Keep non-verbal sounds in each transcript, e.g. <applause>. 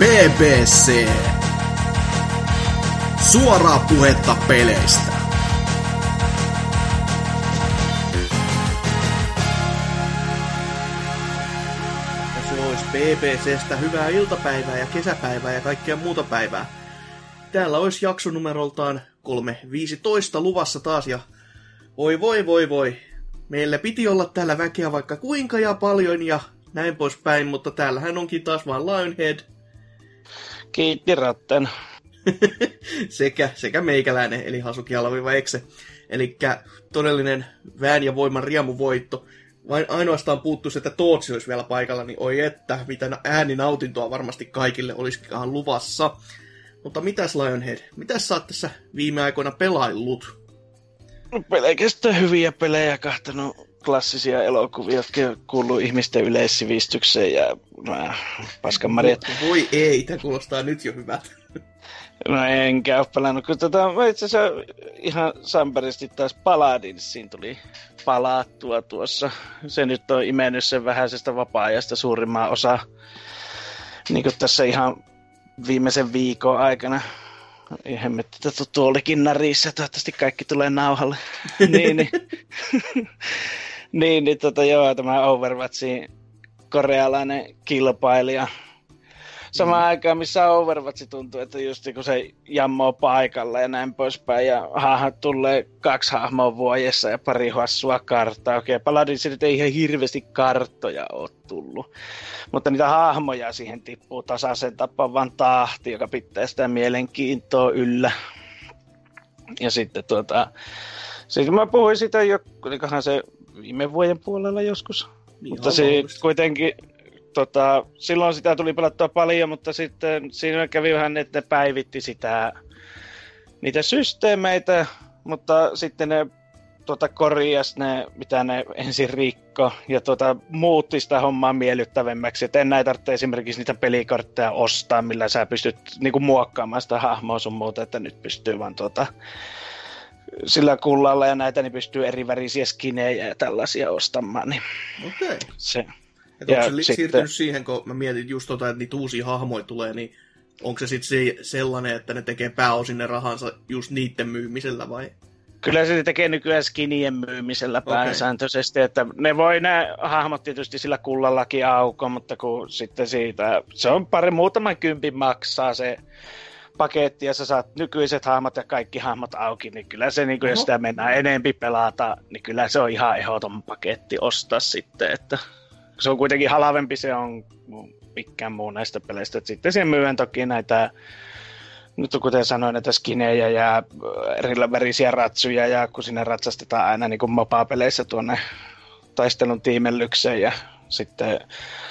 BBC. Suoraa puhetta peleistä. Se olisi BBCstä hyvää iltapäivää ja kesäpäivää ja kaikkea muuta päivää. Täällä olisi jaksonumeroltaan 3.15 luvassa taas ja voi voi voi voi. Meillä piti olla täällä väkeä vaikka kuinka ja paljon ja näin poispäin, mutta täällähän onkin taas vaan Lionhead. Kiitti ratten. <laughs> sekä, sekä meikäläinen, eli Hasuki Alaviva Ekse. Eli todellinen vään ja voiman riemuvoitto. Vain ainoastaan puuttuisi, että Tootsi olisi vielä paikalla, niin oi että, mitä ääninautintoa varmasti kaikille olisikaan luvassa. Mutta mitäs Lionhead, mitäs sä oot tässä viime aikoina pelaillut? Pelkästään hyviä pelejä kahtanut klassisia elokuvia, jotka kuuluu ihmisten yleissivistykseen ja no, paskan marjat. Voi ei, tämä kuulostaa nyt jo hyvältä. No enkä ole pelannut, kun tota, mä itse asiassa ihan samperisti taas Paladinsiin tuli palattua tuossa. Se nyt on imennyt sen vähäisestä vapaa-ajasta suurimman osa niin kuin tässä ihan viimeisen viikon aikana. Hemmetti, että tuolikin narissä, toivottavasti kaikki tulee nauhalle. <laughs> niin, niin. Niin, niin tota, joo, tämä Overwatchin korealainen kilpailija. Samaan mm. aikaan, missä Overwatch tuntuu, että just kun se jammoo paikalla ja näin poispäin, ja haha, tulee kaksi hahmoa vuodessa ja pari hassua karttaa. Okei, okay, Paladin nyt ei ihan hirveästi karttoja ole tullut, mutta niitä hahmoja siihen tippuu tasaisen tappavan tahti, joka pitää sitä mielenkiintoa yllä. Ja sitten tuota, sitten mä puhuin sitä jo, olikohan se viime vuoden puolella joskus. Niin mutta se kuitenkin, tota, silloin sitä tuli pelattua paljon, mutta sitten siinä kävi vähän, että ne päivitti sitä, niitä systeemeitä, mutta sitten ne tota, korjas ne, mitä ne ensin rikko, ja tota, muutti sitä hommaa miellyttävämmäksi. Et en näitä tarvitse esimerkiksi niitä pelikortteja ostaa, millä sä pystyt niinku, muokkaamaan sitä hahmoa sun muuta, että nyt pystyy vaan tota, sillä kullalla ja näitä, niin pystyy eri värisiä skinejä ja tällaisia ostamaan. Niin Okei. Okay. Se, et onko se li- sitten... siirtynyt siihen, kun mä mietin just tota, että niitä uusia hahmoja tulee, niin onko se sitten se sellainen, että ne tekee pääosin ne rahansa just niiden myymisellä vai? Kyllä se tekee nykyään skinien myymisellä pääsääntöisesti, okay. että ne voi ne hahmot tietysti sillä kullallakin auko, mutta kun sitten siitä, se on pari muutaman kympin maksaa se paketti ja sä saat nykyiset hahmot ja kaikki hahmot auki, niin kyllä se, niin kuin, jos sitä mennään enempi pelata, niin kyllä se on ihan ehdoton paketti ostaa sitten, että se on kuitenkin halavempi se on mikään muu näistä peleistä. Et sitten siihen myydään toki näitä, nyt kuten sanoin, näitä skinejä ja värisiä ratsuja, ja kun sinne ratsastetaan aina niin kuin mopa-peleissä tuonne taistelun tiimellykseen, ja sitten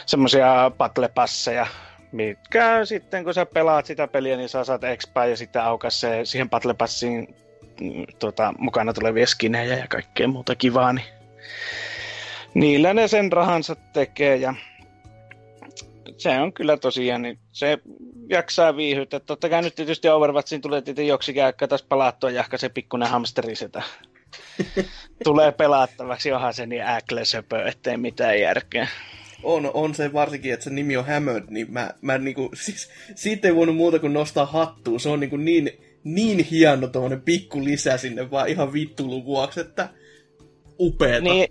semmoisia battle-passeja, mitkä sitten kun sä pelaat sitä peliä, niin sä saat expaa ja sitten aukas se siihen battle passiin mm, tuota, mukana tulevia skinejä ja kaikkea muuta kivaa, niin niillä ne sen rahansa tekee ja se on kyllä tosiaan, niin se jaksaa viihytä. Totta kai nyt tietysti Overwatchin tulee tietysti joksikin aikaa taas palattua jahka se pikkuinen hamsteri sitä <laughs> tulee pelattavaksi, onhan se niin äklesöpö, ettei mitään järkeä. On, on se varsinkin, että se nimi on Hammered, niin mä, mä niinku, <laughs> siis, siitä ei voinut muuta kuin nostaa hattua. Se on niinku niin, niin hieno tuommoinen pikku lisä sinne vaan ihan vittulun vuoksi, että upeeta. Niin,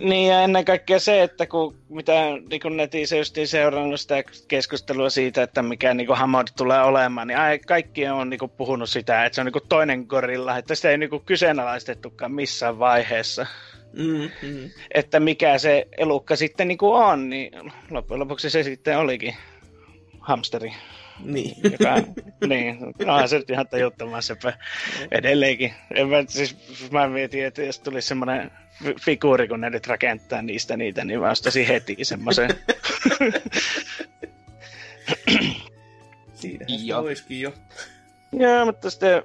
niin, ja ennen kaikkea se, että kun mitä niin kun netissä just seurannut sitä keskustelua siitä, että mikä niin Hamod tulee olemaan, niin ai, kaikki on niin puhunut sitä, että se on niin toinen gorilla, että sitä ei niin kyseenalaistettukaan missään vaiheessa. Mm-hmm. Että mikä se elukka sitten niin on, niin loppujen lopuksi se sitten olikin hamsteri. Niin. Joka, niin, onhan se nyt ihan tajuttoman sepä edelleenkin. En mä, siis, mä mietin, että jos tulisi semmoinen figuuri, kun ne nyt rakentaa niistä niitä, niin mä ostasin heti semmoisen. Siinähän jo. olisikin jo. Joo, mutta sitten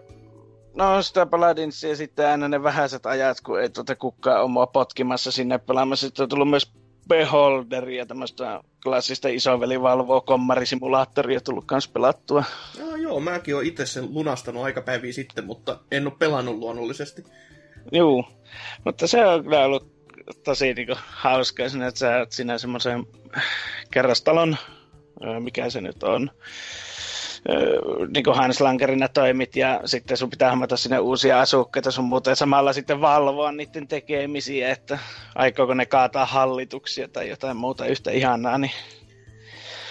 No sitä Paladinsia sitten aina ne vähäiset ajat, kun ei tuota kukaan ole mua potkimassa sinne pelaamassa. Sitten on tullut myös Beholderia, tämmöistä klassista isoveli valvoo kommarisimulaattoria tullut kans pelattua. Joo, joo, mäkin oon itse sen lunastanut aikapäiviä sitten, mutta en ole pelannut luonnollisesti. Joo, mutta se on kyllä ollut tosi niinku, hauska, että sä oot siinä semmoisen kerrostalon mikä se nyt on, niin kuin Hans Langerina toimit ja sitten sun pitää hammata sinne uusia asukkaita sun muuta ja samalla sitten valvoa niiden tekemisiä, että aikooko ne kaataa hallituksia tai jotain muuta yhtä ihanaa, niin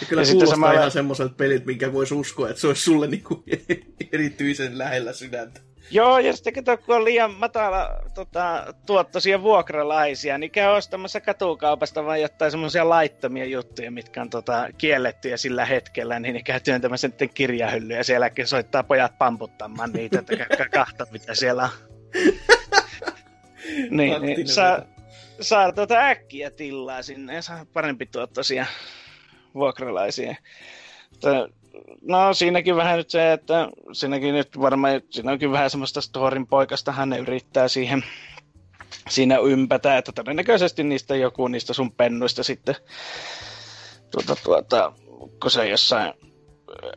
ja kyllä ja kuulostaa samalla... ihan semmoiselta pelit, minkä voisi uskoa, että se olisi sulle niinku <laughs> erityisen lähellä sydäntä. Joo, ja sitten kato, kun on liian matala tota, tuottoisia vuokralaisia, niin käy ostamassa katukaupasta vaan jotain semmoisia laittomia juttuja, mitkä on tota, kiellettyjä sillä hetkellä, niin ne käy työntämässä sitten kirjahyllyä ja siellä soittaa pojat pamputtamaan niitä, että käykää kahta, mitä siellä on. <laughs> niin, niin saa, saa tuota äkkiä tilaa sinne ja saa parempi tuottoisia vuokralaisia. No siinäkin vähän nyt se, että siinäkin nyt varmaan, siinä onkin vähän semmoista storin poikasta, hän yrittää siihen siinä ympätä, että todennäköisesti niistä joku niistä sun pennuista sitten tuota, tuota, kun se jossain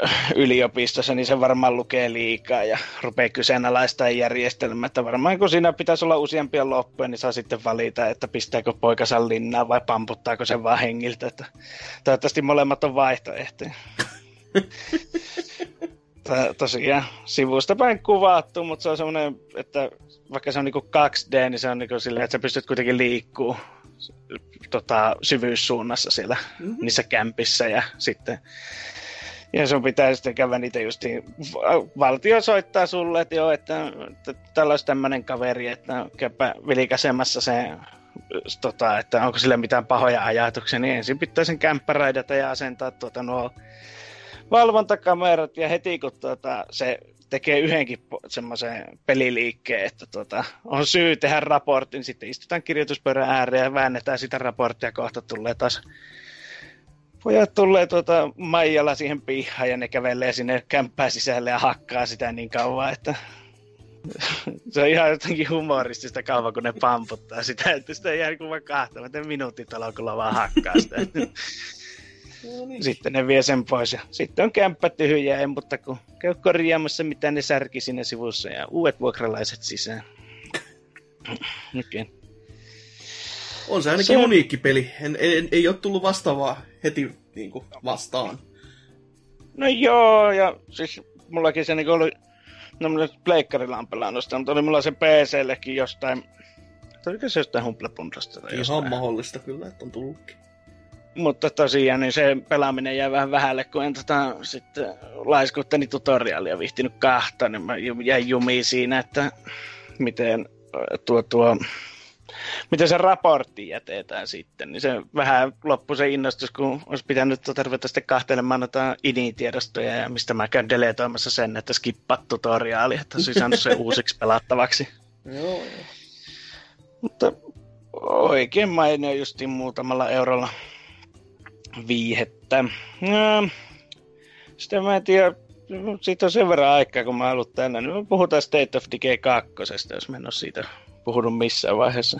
äh, yliopistossa, niin se varmaan lukee liikaa ja rupeaa kyseenalaistaa järjestelmää. Että varmaan kun siinä pitäisi olla useampia loppuja, niin saa sitten valita, että pistääkö poikansa linnaa vai pamputtaako se vaan hengiltä. Että toivottavasti molemmat on vaihtoehtoja. <laughs> <laughs> tosiaan sivusta päin kuvattu, mutta se on semmoinen, että vaikka se on niinku 2D, niin se on niinku silleen, että sä pystyt kuitenkin liikkuu tota, syvyyssuunnassa siellä mm-hmm. niissä kämpissä ja sitten ja sun pitää sitten käydä niitä just valtio soittaa sulle, että joo, että, että tällä olisi tämmöinen kaveri, että käypä vilikäsemässä se tota, että onko sille mitään pahoja ajatuksia, niin ensin pitää sen ja asentaa tuota nuo valvontakamerat ja heti kun tuota, se tekee yhdenkin semmoisen peliliikkeen, että tuota, on syy tehdä raportin, niin sitten istutaan kirjoituspöydän ääreen ja väännetään sitä raporttia kohta tulee taas pojat tulee tuota Maijalla siihen pihaan ja ne kävelee sinne kämppää sisälle ja hakkaa sitä niin kauan, että se on ihan jotenkin humoristista kauan, kun ne pamputtaa sitä, että sitä jää kuin vaan kahta, minuutin talokulla vaan hakkaa sitä. No niin. Sitten ne vie sen pois ja sitten on kämppä tyhjä, ei mutta kun käy korjaamassa mitä ne särki sinne sivussa ja uudet vuokralaiset sisään. okay. On se ainakin se... uniikki peli. En, en, ei ole tullut vastaavaa heti niin kuin, vastaan. No joo, ja siis mullakin se niin oli, no mulla pleikkarilla on pelannut sitä, mutta oli mulla se PC-llekin jostain, oliko se jostain Humble Ihan mahdollista kyllä, että on tullutkin. Mutta tosiaan niin se pelaaminen jäi vähän vähälle, kun en tota, sitten laiskuttani tutoriaalia vihtinyt kahta, niin mä jäin jumiin siinä, että miten tuo, tuo miten se raportti jätetään sitten, niin se vähän loppui se innostus, kun olisi pitänyt tuota ruveta sitten kahtelemaan noita INI-tiedostoja, ja mistä mä käyn deletoimassa sen, että skippat tutoriaali, että olisi saanut se <laughs> uusiksi pelattavaksi. Joo, Mutta oikein mainio justiin muutamalla eurolla viihettä. No, sitten mä en tiedä, siitä on sen verran aikaa, kun mä ollut tänne. Nyt puhutaan State of Decay 2, jos mä en ole siitä puhunut missään vaiheessa.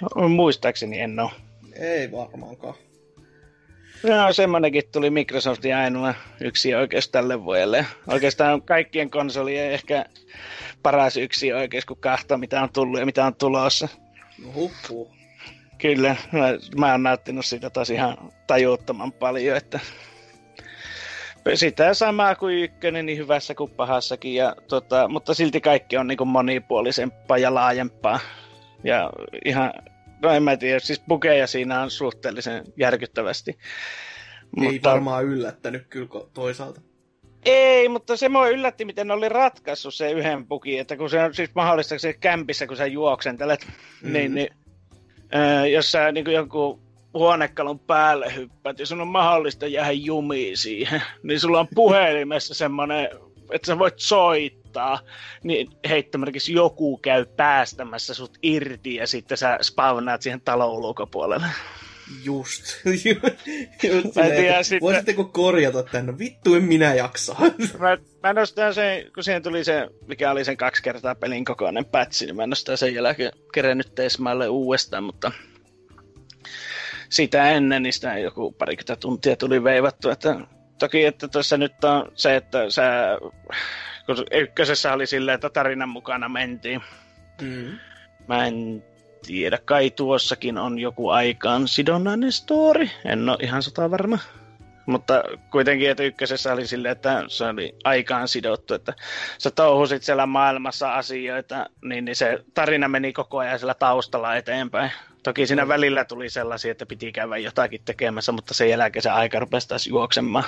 No, muistaakseni en ole. Ei varmaankaan. No semmonenkin tuli Microsoftin ainoa yksi oikeus tälle vuodelle. Oikeastaan kaikkien konsolien ehkä paras yksi oikeus, kun kahta mitä on tullut ja mitä on tulossa. No huppuu. Kyllä, mä, mä oon nauttinut siitä taas ihan tajuuttoman paljon, että sitä samaa kuin ykkönen, niin hyvässä kuin pahassakin, ja, tota, mutta silti kaikki on niin monipuolisempaa ja laajempaa. Ja ihan, no en mä tiedä, siis bukeja siinä on suhteellisen järkyttävästi. Ei mutta, varmaan yllättänyt kyllä toisaalta. Ei, mutta se mua yllätti, miten ne oli ratkaissut se yhden bukin, että kun se on siis mahdollista se kämpissä, kun sä juoksentelet, mm. niin, niin Öö, jos sä niin joku huonekalun päälle hyppäät ja sun on mahdollista jäädä jumiin siihen, <laughs> niin sulla on puhelimessa semmoinen, että sä voit soittaa, niin heittomerkissä joku käy päästämässä sut irti ja sitten sä spawnaat siihen talon ulkopuolelle. Just. <laughs> Just mä tiedä, sitten... Voisitteko korjata tänne? Vittu en minä jaksa. <laughs> mä, mä ole sen, kun siihen tuli se, mikä oli sen kaksi kertaa pelin kokoinen pätsi, niin mä ole sen jälkeen kerennyt teesmaalle uudestaan, mutta sitä ennen niin sitä joku parikymmentä tuntia tuli veivattu, että toki, että tuossa nyt on se, että sä, kun ykkösessä oli silleen, että tarinan mukana mentiin. Mm. Mä en tiedä, kai tuossakin on joku aikaan sidonnainen story. En ole ihan sata varma. Mutta kuitenkin, että ykkösessä oli silleen, että se oli aikaan sidottu, että sä touhusit siellä maailmassa asioita, niin, niin se tarina meni koko ajan siellä taustalla eteenpäin. Toki siinä välillä tuli sellaisia, että piti käydä jotakin tekemässä, mutta sen jälkeen se aika rupesi taas juoksemaan.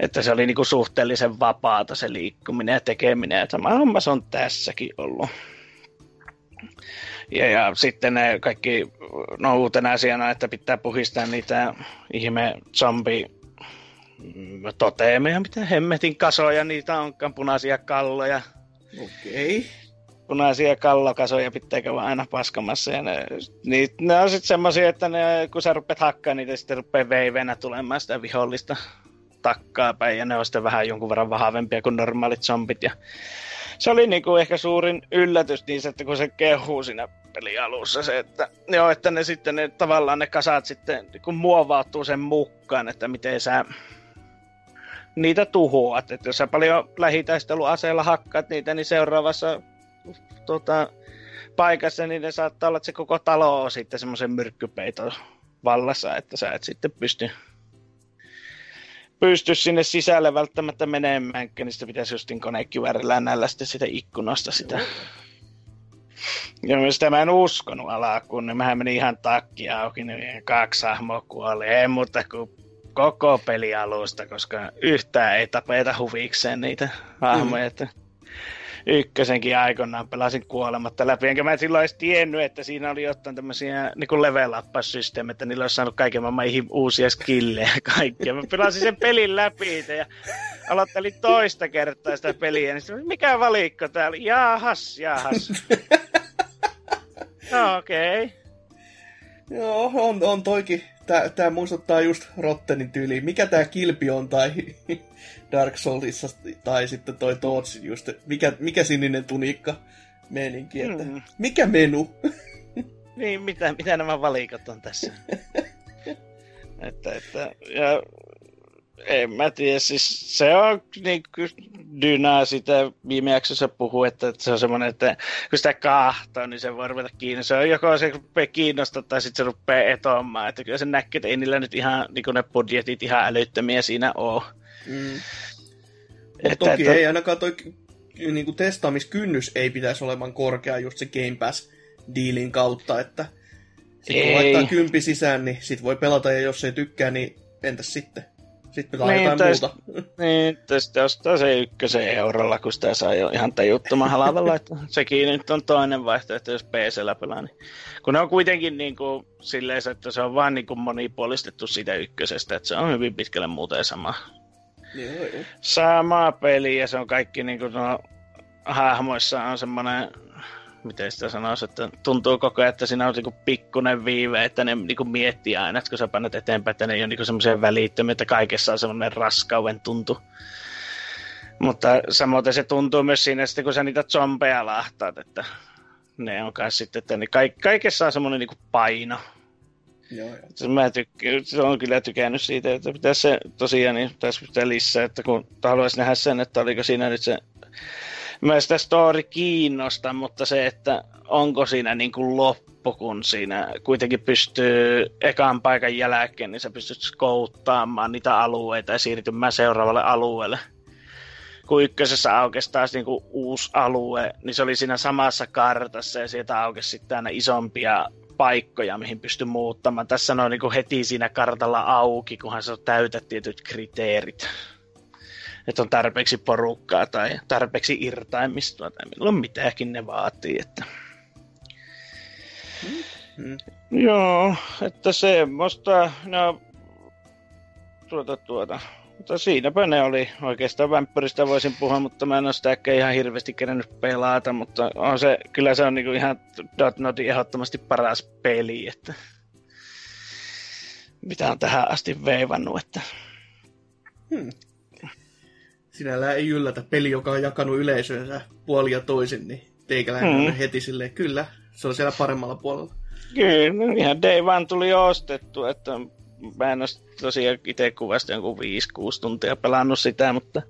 Että se oli niinku suhteellisen vapaata se liikkuminen ja tekeminen. Ja sama homma se on tässäkin ollut. Ja, ja sitten ne kaikki, no uutena asiana, että pitää puhistaa niitä ihme zombi mm, toteemeja, mitä hemmetin kasoja, niitä onkaan punaisia kalloja. Okei. Okay. Punaisia kallokasoja pitääkö vaan aina paskamassa. Ja ne, niin, ne on sitten semmoisia, että ne, kun sä rupeat hakkaa niitä, sitten rupeaa veivenä tulemaan sitä vihollista takkaa päin. Ja ne on sitten vähän jonkun verran vahvempia kuin normaalit zombit. Ja se oli niinku ehkä suurin yllätys niissä, että kun se kehuu siinä pelialussa se, että, joo, että ne sitten ne, tavallaan ne kasat sitten kun muovautuu sen mukaan, että miten sä niitä tuhoat. Että jos sä paljon lähitaisteluaseella hakkaat niitä, niin seuraavassa tota, paikassa niin ne saattaa olla, että se koko talo on sitten semmoisen myrkkypeiton vallassa, että sä et sitten pysty pysty sinne sisälle välttämättä menemään, niin sitä pitäisi justin konekyvärillä näillä sitten sitä ikkunasta sitä. Ja myös sitä mä en uskonut alkuun, niin mähän meni ihan takki auki, niin kaksi hahmoa kuoli. Ei muuta kuin koko peli alusta, koska yhtään ei tapeta huvikseen niitä hahmoja. Mm. Ykkösenkin aikoinaan pelasin kuolematta läpi, enkä mä silloin edes tiennyt, että siinä oli jotain tämmöisiä niin level että niillä olisi saanut kaiken maailman uusia skillejä ja kaikkia. Mä pelasin sen pelin läpi ja aloittelin toista kertaa sitä peliä, niin mikä valikko tää oli? Jaahas, jaahas. <laughs> no okei. Okay. Joo, on, on toikin. Tää, tää muistuttaa just Rottenin tyyliin. Mikä tää kilpi on tai <laughs> Dark Soulsissa tai sitten toi Toots just, mikä, mikä sininen tunikka meininki, että mm. mikä menu? <laughs> niin, mitä, mitä nämä valikot on tässä? <laughs> että, että, ja en mä tiedä, siis se on niin kuin Dynaa sitä viime jaksossa puhuu, että, että se on semmoinen, että kun sitä kahtoo, niin se voi ruveta kiinni. Se on joko se rupeaa kiinnostaa tai sitten se rupeaa etoamaan. Että kyllä se näkee, että ei niillä nyt ihan niin ne budjetit ihan älyttömiä siinä ole. Mm. Mutta toki että... ei ainakaan toi niin kuin testaamiskynnys ei pitäisi olemaan korkea just se Game Pass-diilin kautta, että sit kun laittaa kympi sisään, niin sit voi pelata ja jos ei tykkää, niin entäs sitten? Sitten pitää niin, jotain tästä, muuta. <laughs> Niin, tästä ostaa se ykkösen eurolla, kun sitä saa jo ihan tajuttoman halavalla, että sekin nyt on toinen vaihtoehto, jos PCllä pelaa. Niin. Kun ne on kuitenkin niin kuin, silleen, että se on vaan niin kuin monipuolistettu siitä ykkösestä, että se on hyvin pitkälle muuten sama Joo, joo. Sama peli ja se on kaikki niin kuin, no, hahmoissa on semmoinen, miten sitä sanoisi, että tuntuu koko ajan, että siinä on niin pikkunen viive, että ne niin kuin miettii aina, että kun sä panet eteenpäin, että ne ei ole niin semmoisia välittömiä, että kaikessa on semmoinen raskauden tuntu. Mutta samoin se tuntuu myös siinä, että kun sä niitä zombeja lahtaat, että ne on kai sitten, että ne kaikessa on semmoinen niin paino. Joo, joo. Mä tykkään, se on kyllä tykännyt siitä, että pitäisi se tosiaan, niin pitäisi pitää lisää, että kun haluaisin nähdä sen, että oliko siinä nyt se Mä sitä story kiinnosta, mutta se, että onko siinä niin kuin loppu, kun siinä kuitenkin pystyy ekan paikan jälkeen, niin sä pystyt skouttaamaan niitä alueita ja siirtymään seuraavalle alueelle. Kun ykkösessä aukesi taas niin kuin uusi alue, niin se oli siinä samassa kartassa ja sieltä aukesi sitten aina isompia paikkoja, mihin pystyy muuttamaan. Tässä on niin heti siinä kartalla auki, kunhan sä täytät tietyt kriteerit. Että on tarpeeksi porukkaa tai tarpeeksi irtaimistoa tai milloin mitäkin ne vaatii. Että... Mm-hmm. Joo, että semmoista, no, tuota, tuota, mutta siinäpä ne oli. Oikeastaan Vampyristä voisin puhua, mutta mä en ole sitä ihan hirveästi kerännyt pelata, mutta on se, kyllä se on niinku ihan Dotnotin ehdottomasti paras peli, että mitä on tähän asti veivannut, että... Hmm. Sinällään ei yllätä peli, joka on jakanut yleisönsä puoli ja toisin, niin teikäläinen hmm. heti silleen, kyllä, se on siellä paremmalla puolella. Kyllä, ihan Day One tuli ostettu, että mä en ole tosiaan itse kuvasta jonkun 5-6 tuntia pelannut sitä, mutta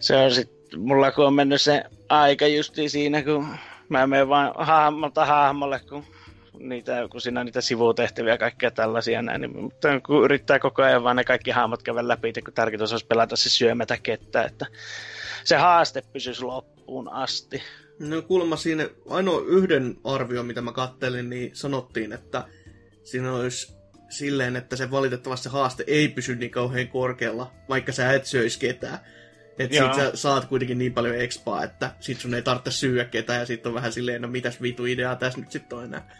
se on sitten, mulla kun on mennyt se aika justi siinä, kun mä menen vaan hahmolta hahmolle, kun niitä, kun siinä on niitä sivutehtäviä ja kaikkea tällaisia näin, niin, mutta kun yrittää koko ajan vaan ne kaikki hahmot käydä läpi, kun tarkoitus olisi pelata se syömätä kettä, että se haaste pysyisi loppuun asti. No kuulemma siinä ainoa yhden arvio, mitä mä kattelin, niin sanottiin, että siinä olisi silleen, että se valitettavasti se haaste ei pysy niin kauhean korkealla, vaikka sä et söisi ketään. Että sit sä saat kuitenkin niin paljon expaa, että sit sun ei tarvitse syyä ketään ja sit on vähän silleen, no mitäs vitu ideaa tässä nyt sitten on enää.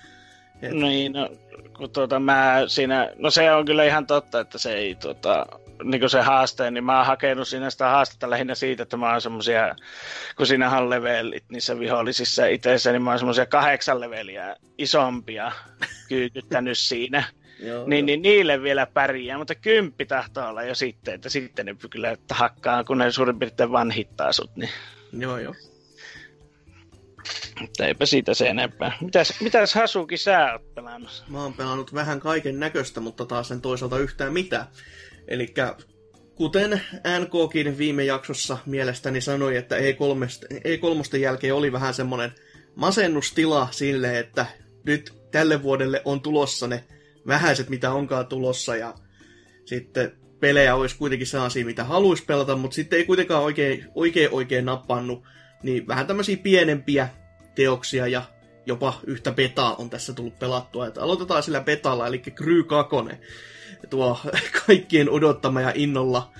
Et... Niin, no, kun tuota, mä siinä, no se on kyllä ihan totta, että se ei tuota, niin kuin se haaste, niin mä oon hakenut siinä sitä haastetta lähinnä siitä, että mä oon semmosia, kun siinä on levelit niissä vihollisissa itse, niin mä oon semmosia kahdeksan leveliä isompia kyykyttänyt <laughs> siinä. Joo, niin, niin, niille vielä pärjää, mutta kymppi tahtoo olla jo sitten, että sitten ne kyllä hakkaa, kun ne suurin piirtein vanhittaa sut. Niin. Joo, joo. Mutta eipä siitä se enempää. Mitäs, mitäs Hasuki sä oot pelannut? Mä oon pelannut vähän kaiken näköistä, mutta taas sen toisaalta yhtään mitään. Eli kuten NKkin viime jaksossa mielestäni sanoi, että E3, E3 jälkeen oli vähän semmonen masennustila sille, että nyt tälle vuodelle on tulossa ne vähäiset, mitä onkaan tulossa, ja sitten pelejä olisi kuitenkin sellaisia, mitä haluaisi pelata, mutta sitten ei kuitenkaan oikein oikein, oikein nappannut, niin vähän tämmöisiä pienempiä teoksia ja jopa yhtä betaa on tässä tullut pelattua. Että aloitetaan sillä betalla, eli Kry 2, tuo <laughs> kaikkien odottama ja innolla,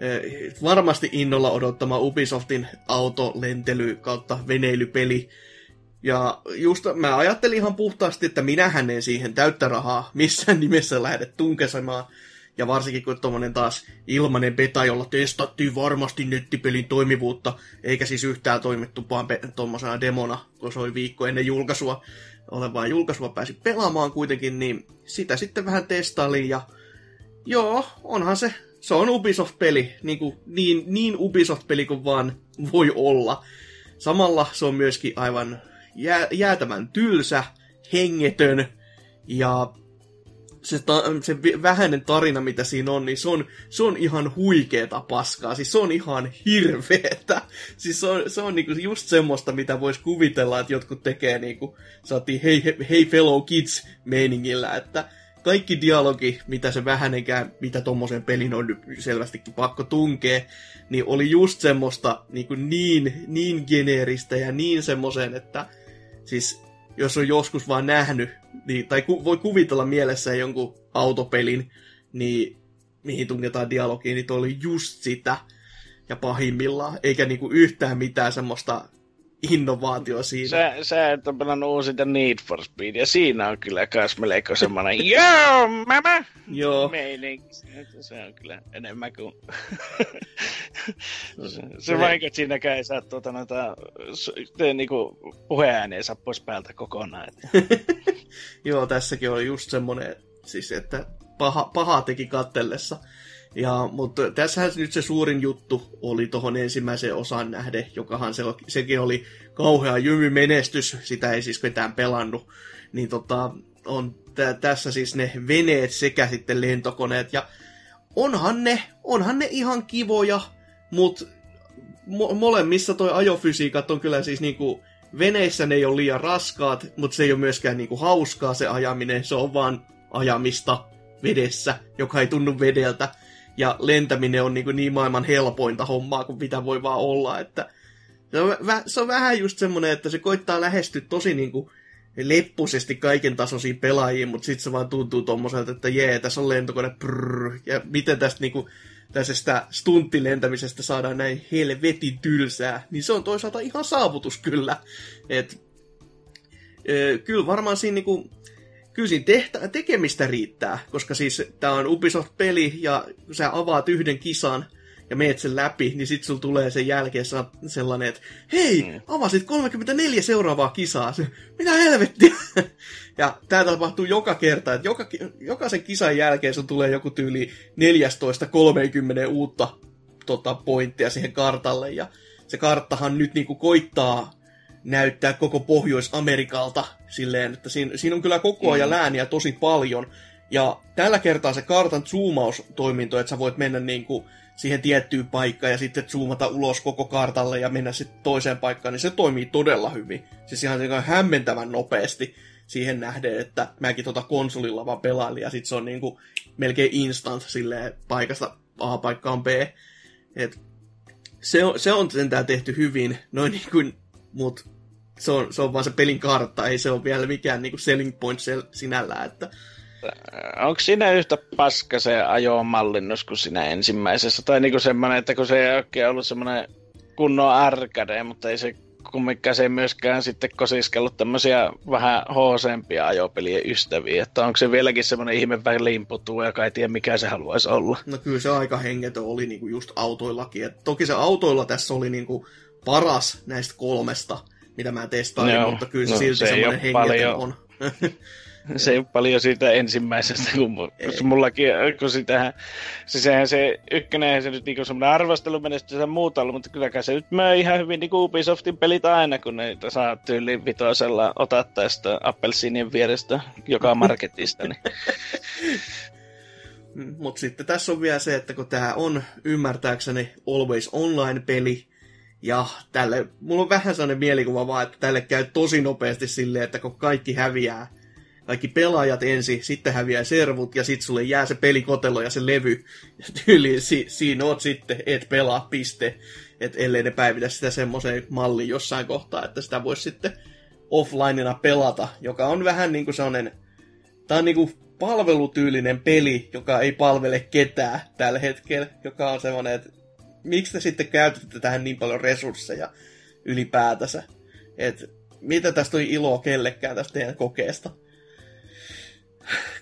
eh, varmasti innolla odottama Ubisoftin autolentely kautta veneilypeli, ja just mä ajattelin ihan puhtaasti, että minähän en siihen täyttä rahaa missään nimessä lähde tunkesemaan. Ja varsinkin kun tuommoinen taas ilmanen beta, jolla testattiin varmasti nettipelin toimivuutta, eikä siis yhtään toimittu vaan tuommoisena demona, kun se oli viikko ennen julkaisua, vaan julkaisua pääsi pelaamaan kuitenkin, niin sitä sitten vähän testailin ja joo, onhan se, se on Ubisoft-peli, niin, kuin, niin, niin Ubisoft-peli kuin vaan voi olla. Samalla se on myöskin aivan jää, jäätävän tylsä, hengetön ja se, ta, se vähäinen tarina, mitä siinä on, niin se on, se on ihan huikeeta paskaa. Siis se on ihan hirveetä. Siis se on, se on niinku just semmoista, mitä voisi kuvitella, että jotkut tekee niinku, saatiin hei, hei fellow kids meiningillä, että kaikki dialogi, mitä se vähänenkään, mitä tommosen pelin on selvästikin pakko tunkea, niin oli just semmoista niin, niin, niin geneeristä ja niin semmoisen, että Siis jos on joskus vaan nähnyt, niin, tai ku, voi kuvitella mielessään jonkun autopelin, niin mihin tunnetaan dialogiin, niin toi oli just sitä. Ja pahimmillaan, eikä niinku yhtään mitään semmoista innovaatio siinä. Sä, sä et ole pelannut uusinta Need for Speed, ja siinä on kyllä kans melko semmoinen <laughs> joo, mama! Joo. Meininki. Se on kyllä enemmän kuin... <laughs> se, se vaikka, että siinäkään ei saa tuota noita, te, niinku, puheääniä saa pois päältä kokonaan. <laughs> joo, tässäkin oli just semmoinen, siis että paha, paha teki kattellessa. Ja, mutta tässähän nyt se suurin juttu oli tuohon ensimmäiseen osaan nähden, jokahan se, sekin oli kauhea jymy menestys, sitä ei siis ketään pelannut. Niin tota, on t- tässä siis ne veneet sekä sitten lentokoneet, ja onhan ne, onhan ne ihan kivoja, mutta mo- molemmissa toi ajofysiikat on kyllä siis niinku, veneissä ne ei ole liian raskaat, mutta se ei ole myöskään niinku hauskaa se ajaminen, se on vaan ajamista vedessä, joka ei tunnu vedeltä ja lentäminen on niin, kuin niin maailman helpointa hommaa kuin mitä voi vaan olla, että se on, se on vähän just semmoinen, että se koittaa lähestyä tosi niin kuin leppuisesti kaiken tasoisiin pelaajiin, mutta sitten se vaan tuntuu tommoselta, että jee, tässä on lentokone, prrr, ja miten tästä niinku, tästä stunttilentämisestä saadaan näin helvetin tylsää, niin se on toisaalta ihan saavutus kyllä. Et, e, kyllä varmaan siinä niinku, kyllä siinä tehtä, tekemistä riittää, koska siis tämä on Ubisoft-peli ja kun sä avaat yhden kisan ja meet sen läpi, niin sit sulla tulee sen jälkeen sellainen, että hei, mm. avasit 34 seuraavaa kisaa. <laughs> Mitä helvettiä? ja tämä tapahtuu joka kerta, että joka, jokaisen kisan jälkeen sun tulee joku tyyli 14-30 uutta tota, pointtia siihen kartalle ja se karttahan nyt niinku koittaa näyttää koko Pohjois-Amerikalta silleen, että siinä, siinä on kyllä koko ajan mm. lääniä tosi paljon. Ja tällä kertaa se kartan zoomaustoiminto, että sä voit mennä niin kuin siihen tiettyyn paikkaan ja sitten zoomata ulos koko kartalle ja mennä sitten toiseen paikkaan, niin se toimii todella hyvin. Siis ihan hämmentävän nopeasti. siihen nähden, että mäkin tota konsolilla vaan pelailin, ja sit se on niinku melkein instant silleen paikasta A paikkaan B. Et se on, se on sentään tehty hyvin, noin niin kuin, mut se on, se on vaan se pelin kartta, ei se ole vielä mikään niin kuin selling point sinällään, että Onko siinä yhtä paska se ajomallinnus kuin siinä ensimmäisessä? Tai niinku semmoinen, että kun se ei oikein ollut semmoinen kunnon arcade, mutta ei se kumminkaan se ei myöskään sitten kosiskellut tämmöisiä vähän hoosempia ajopelien ystäviä, että onko se vieläkin semmoinen ihme väliinputuu, joka ei tiedä mikä se haluaisi olla. No kyllä se aika hengetön oli niinku just autoillakin. Et toki se autoilla tässä oli niinku paras näistä kolmesta, mitä mä testailin, no, mutta kyllä se no, silti se semmoinen hengetön on. <laughs> se ei ole paljon siitä ensimmäisestä, kun ei. mullakin, kun sitähän, siis sehän se ykkönen, se nyt niinku semmoinen arvostelumenestys ja muuta ollut, mutta kylläkään se nyt möi ihan hyvin niinku Ubisoftin pelit aina, kun ne saa tyyliin vitoisella ottaa tästä appelsiinien vierestä joka marketista. Niin. <laughs> Mutta sitten tässä on vielä se, että kun tämä on ymmärtääkseni Always Online-peli, ja tälle, mulla on vähän sellainen mielikuva vaan, että tälle käy tosi nopeasti silleen, että kun kaikki häviää, kaikki pelaajat ensin, sitten häviää servut ja sitten sulle jää se pelikotelo ja se levy. Ja tyyli si, siinä oot sitten, et pelaa, piste. Et ellei ne päivitä sitä semmoiseen malliin jossain kohtaa, että sitä voisi sitten offlineina pelata, joka on vähän niin kuin sellainen, on niin kuin palvelutyylinen peli, joka ei palvele ketään tällä hetkellä, joka on semmoinen, että miksi te sitten käytätte tähän niin paljon resursseja ylipäätänsä. Että mitä tästä oli iloa kellekään tästä teidän kokeesta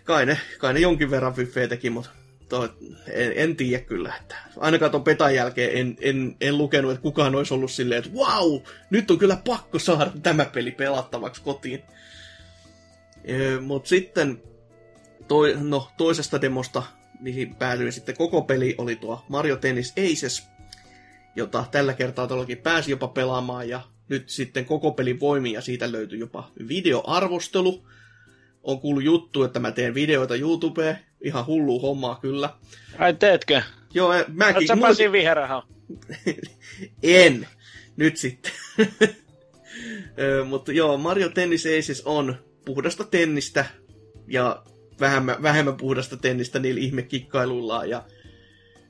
kai ne, kai ne jonkin verran fyffeä teki, mutta toi, en, en tiedä kyllä. Että ainakaan tuon petan jälkeen en, en, en lukenut, että kukaan olisi ollut silleen, että wow, nyt on kyllä pakko saada tämä peli pelattavaksi kotiin. E, mutta sitten toi, no, toisesta demosta, mihin päädyin sitten koko peli, oli tuo Mario Tennis Aces, jota tällä kertaa todellakin pääsi jopa pelaamaan, ja nyt sitten koko pelin voimi, ja siitä löytyi jopa videoarvostelu, on kuullut juttu, että mä teen videoita YouTubeen. Ihan hullu hommaa kyllä. Ai teetkö? Joo, eh, mäkin. Oletko Pasi Viheraha? <laughs> en. Nyt sitten. <laughs> Mutta joo, Mario Tennis Aces on puhdasta tennistä ja vähemmän, vähemmän puhdasta tennistä niillä ihmekikkailuillaan. Ja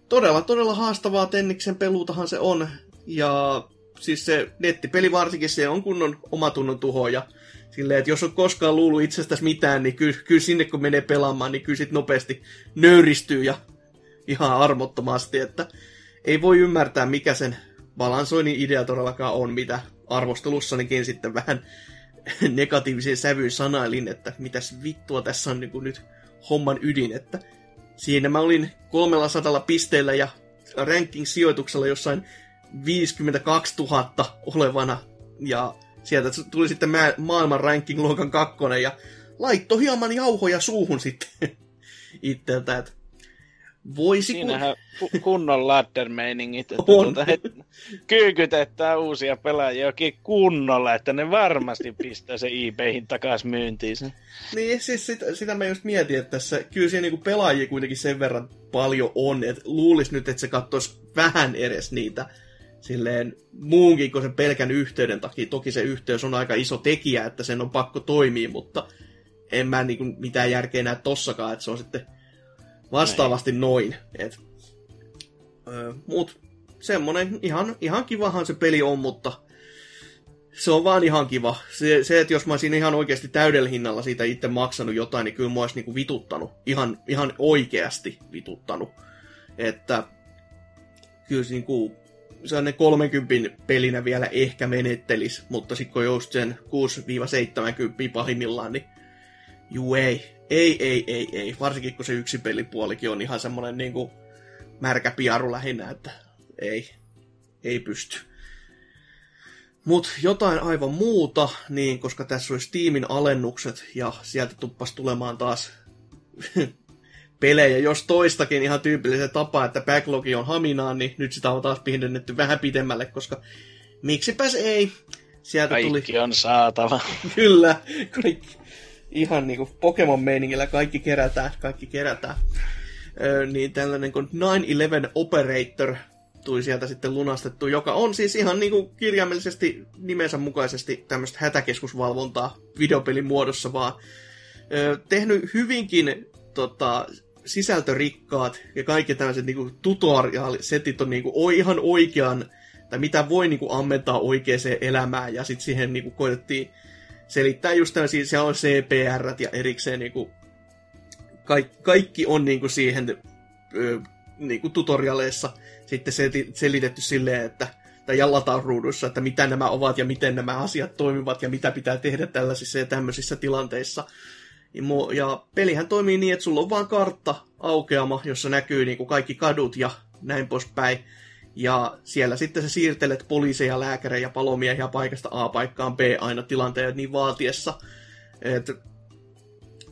todella, todella haastavaa tenniksen peluutahan se on. Ja siis se nettipeli varsinkin, se on kunnon omatunnon tuho ja Silleen, että jos on koskaan luullut itsestäsi mitään, niin kyllä, kyllä sinne kun menee pelaamaan, niin kyllä sit nopeasti nöyristyy ja ihan armottomasti, että ei voi ymmärtää, mikä sen balansoinnin idea todellakaan on, mitä arvostelussanikin sitten vähän <laughs> negatiivisen sävyyn sanailin, että mitäs vittua tässä on niin kuin nyt homman ydin, että siinä mä olin 300 pisteellä ja ranking-sijoituksella jossain 52 000 olevana, ja sieltä tuli sitten ma- maailman ranking-luokan kakkonen ja laitto hieman jauhoja suuhun sitten <laughs> itseltä, että voisi... Siinähän kun... kunnon ladder-meiningit, että on. Tuota, et, kyykytetään uusia pelaajia oikein kunnolla, että ne varmasti pistää se eBayhin takaisin myyntiin. Niin, siis sitä, sitä mä just mietin, että tässä kyllä siinä niinku pelaajia kuitenkin sen verran paljon on, että luulisi nyt, että se katsoisi vähän edes niitä silleen muunkin kuin sen pelkän yhteyden takia. Toki se yhteys on aika iso tekijä, että sen on pakko toimia, mutta en mä niin kuin mitään järkeä näe tossakaan, että se on sitten vastaavasti noin. Et, ö, mut semmonen ihan, ihan kivahan se peli on, mutta se on vaan ihan kiva. Se, se että jos mä olisin ihan oikeasti täydellä hinnalla siitä itse maksanut jotain, niin kyllä mä olisi niinku vituttanut. Ihan, ihan oikeasti vituttanut. Että kyllä se niinku, sellainen 30 pelinä vielä ehkä menettelis, mutta sitten kun just sen 6-70 pahimmillaan, niin juu ei. Ei, ei, ei, ei. Varsinkin kun se yksi pelipuolikin on ihan semmoinen niin kuin märkä piaru lähinnä, että ei, ei pysty. Mut jotain aivan muuta, niin koska tässä olisi Steamin alennukset ja sieltä tuppas tulemaan taas <laughs> pelejä, jos toistakin ihan tyypillisen tapa, että backlogi on haminaan, niin nyt sitä on taas pidennetty vähän pidemmälle, koska miksipäs ei. Sieltä kaikki tuli... on saatava. <laughs> Kyllä, kaikki. Ihan niinku Pokemon-meiningillä kaikki kerätään, kaikki kerätään. Öö, niin tällainen kuin 9-11 Operator tuli sieltä sitten lunastettu, joka on siis ihan niin kuin kirjaimellisesti nimensä mukaisesti tämmöistä hätäkeskusvalvontaa videopelin muodossa, vaan ö, tehnyt hyvinkin tota, sisältörikkaat ja kaikki tämmöiset niin tutoriaalisetit on niin kuin, ihan oikean, tai mitä voi niin kuin, ammentaa oikeaan elämään, ja sitten siihen niin kuin, koitettiin selittää just tämmöisiä, siellä on CPR ja erikseen niin kuin, kaikki, kaikki on niin kuin, siihen ö, niin kuin tutorialeissa sitten selitetty silleen, että tai jallataan ruuduissa, että mitä nämä ovat ja miten nämä asiat toimivat ja mitä pitää tehdä tällaisissa ja tämmöisissä tilanteissa. Ja pelihän toimii niin, että sulla on vaan kartta aukeama, jossa näkyy niin kuin kaikki kadut ja näin poispäin. Ja siellä sitten sä siirtelet poliiseja, lääkärejä ja palomiehiä paikasta A paikkaan B aina tilanteen niin vaatiessa. Et,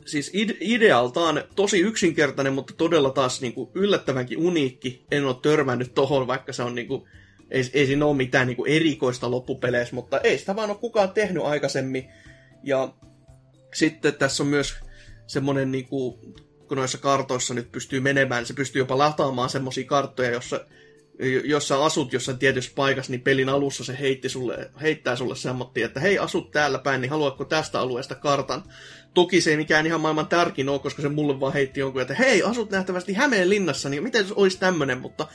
siis idealtaan tosi yksinkertainen, mutta todella taas niin kuin yllättävänkin uniikki. En ole törmännyt tohon, vaikka se on niin kuin, ei, ei siinä ole mitään niin kuin erikoista loppupeleissä, mutta ei sitä vaan ole kukaan tehnyt aikaisemmin. Ja sitten tässä on myös semmoinen, niin kuin, kun noissa kartoissa nyt pystyy menemään, niin se pystyy jopa lataamaan semmoisia karttoja, jossa jos sä asut jossain tietyssä paikassa, niin pelin alussa se heitti sulle, heittää sulle semmotti, että hei, asut täällä päin, niin haluatko tästä alueesta kartan? Toki se ei mikään ihan maailman tärkein ole, koska se mulle vaan heitti jonkun, että hei, asut nähtävästi Hämeenlinnassa, niin miten se olisi tämmönen, mutta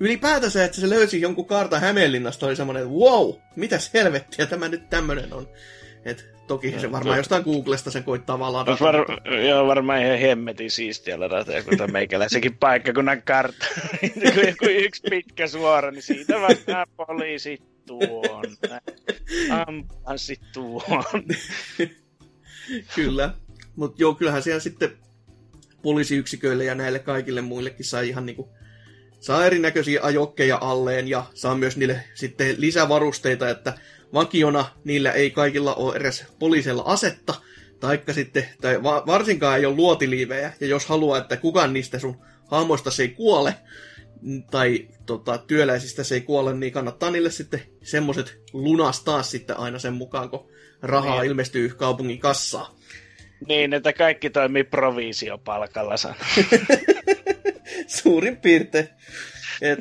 ylipäätänsä, että se löysi jonkun kartan Hämeenlinnasta, oli semmoinen, että wow, mitäs helvettiä tämä nyt tämmönen on. Et Toki se varmaan jostain Googlesta se koittaa vaan ladata. Var, joo, varmaan ihan hemmetin siistiä ladata joku meikäläisenkin paikkakunnan kartta. <laughs> kun joku yksi pitkä suora, niin siitä vastaa poliisi tuon. Ampanssi tuon. Kyllä. Mutta joo, kyllähän siellä sitten poliisiyksiköille ja näille kaikille muillekin sai ihan niinku saa erinäköisiä ajokkeja alleen ja saa myös niille sitten lisävarusteita, että vakiona niillä ei kaikilla ole edes poliisilla asetta, taikka sitten, tai varsinkaan ei ole luotiliivejä, ja jos haluaa, että kukaan niistä sun hahmoista se ei kuole, tai tota, työläisistä se ei kuole, niin kannattaa niille sitten semmoset lunastaa sitten aina sen mukaan, kun rahaa niin. ilmestyy kaupungin kassaan. Niin, että kaikki toimii provisiopalkalla <laughs> Suurin piirtein. Et,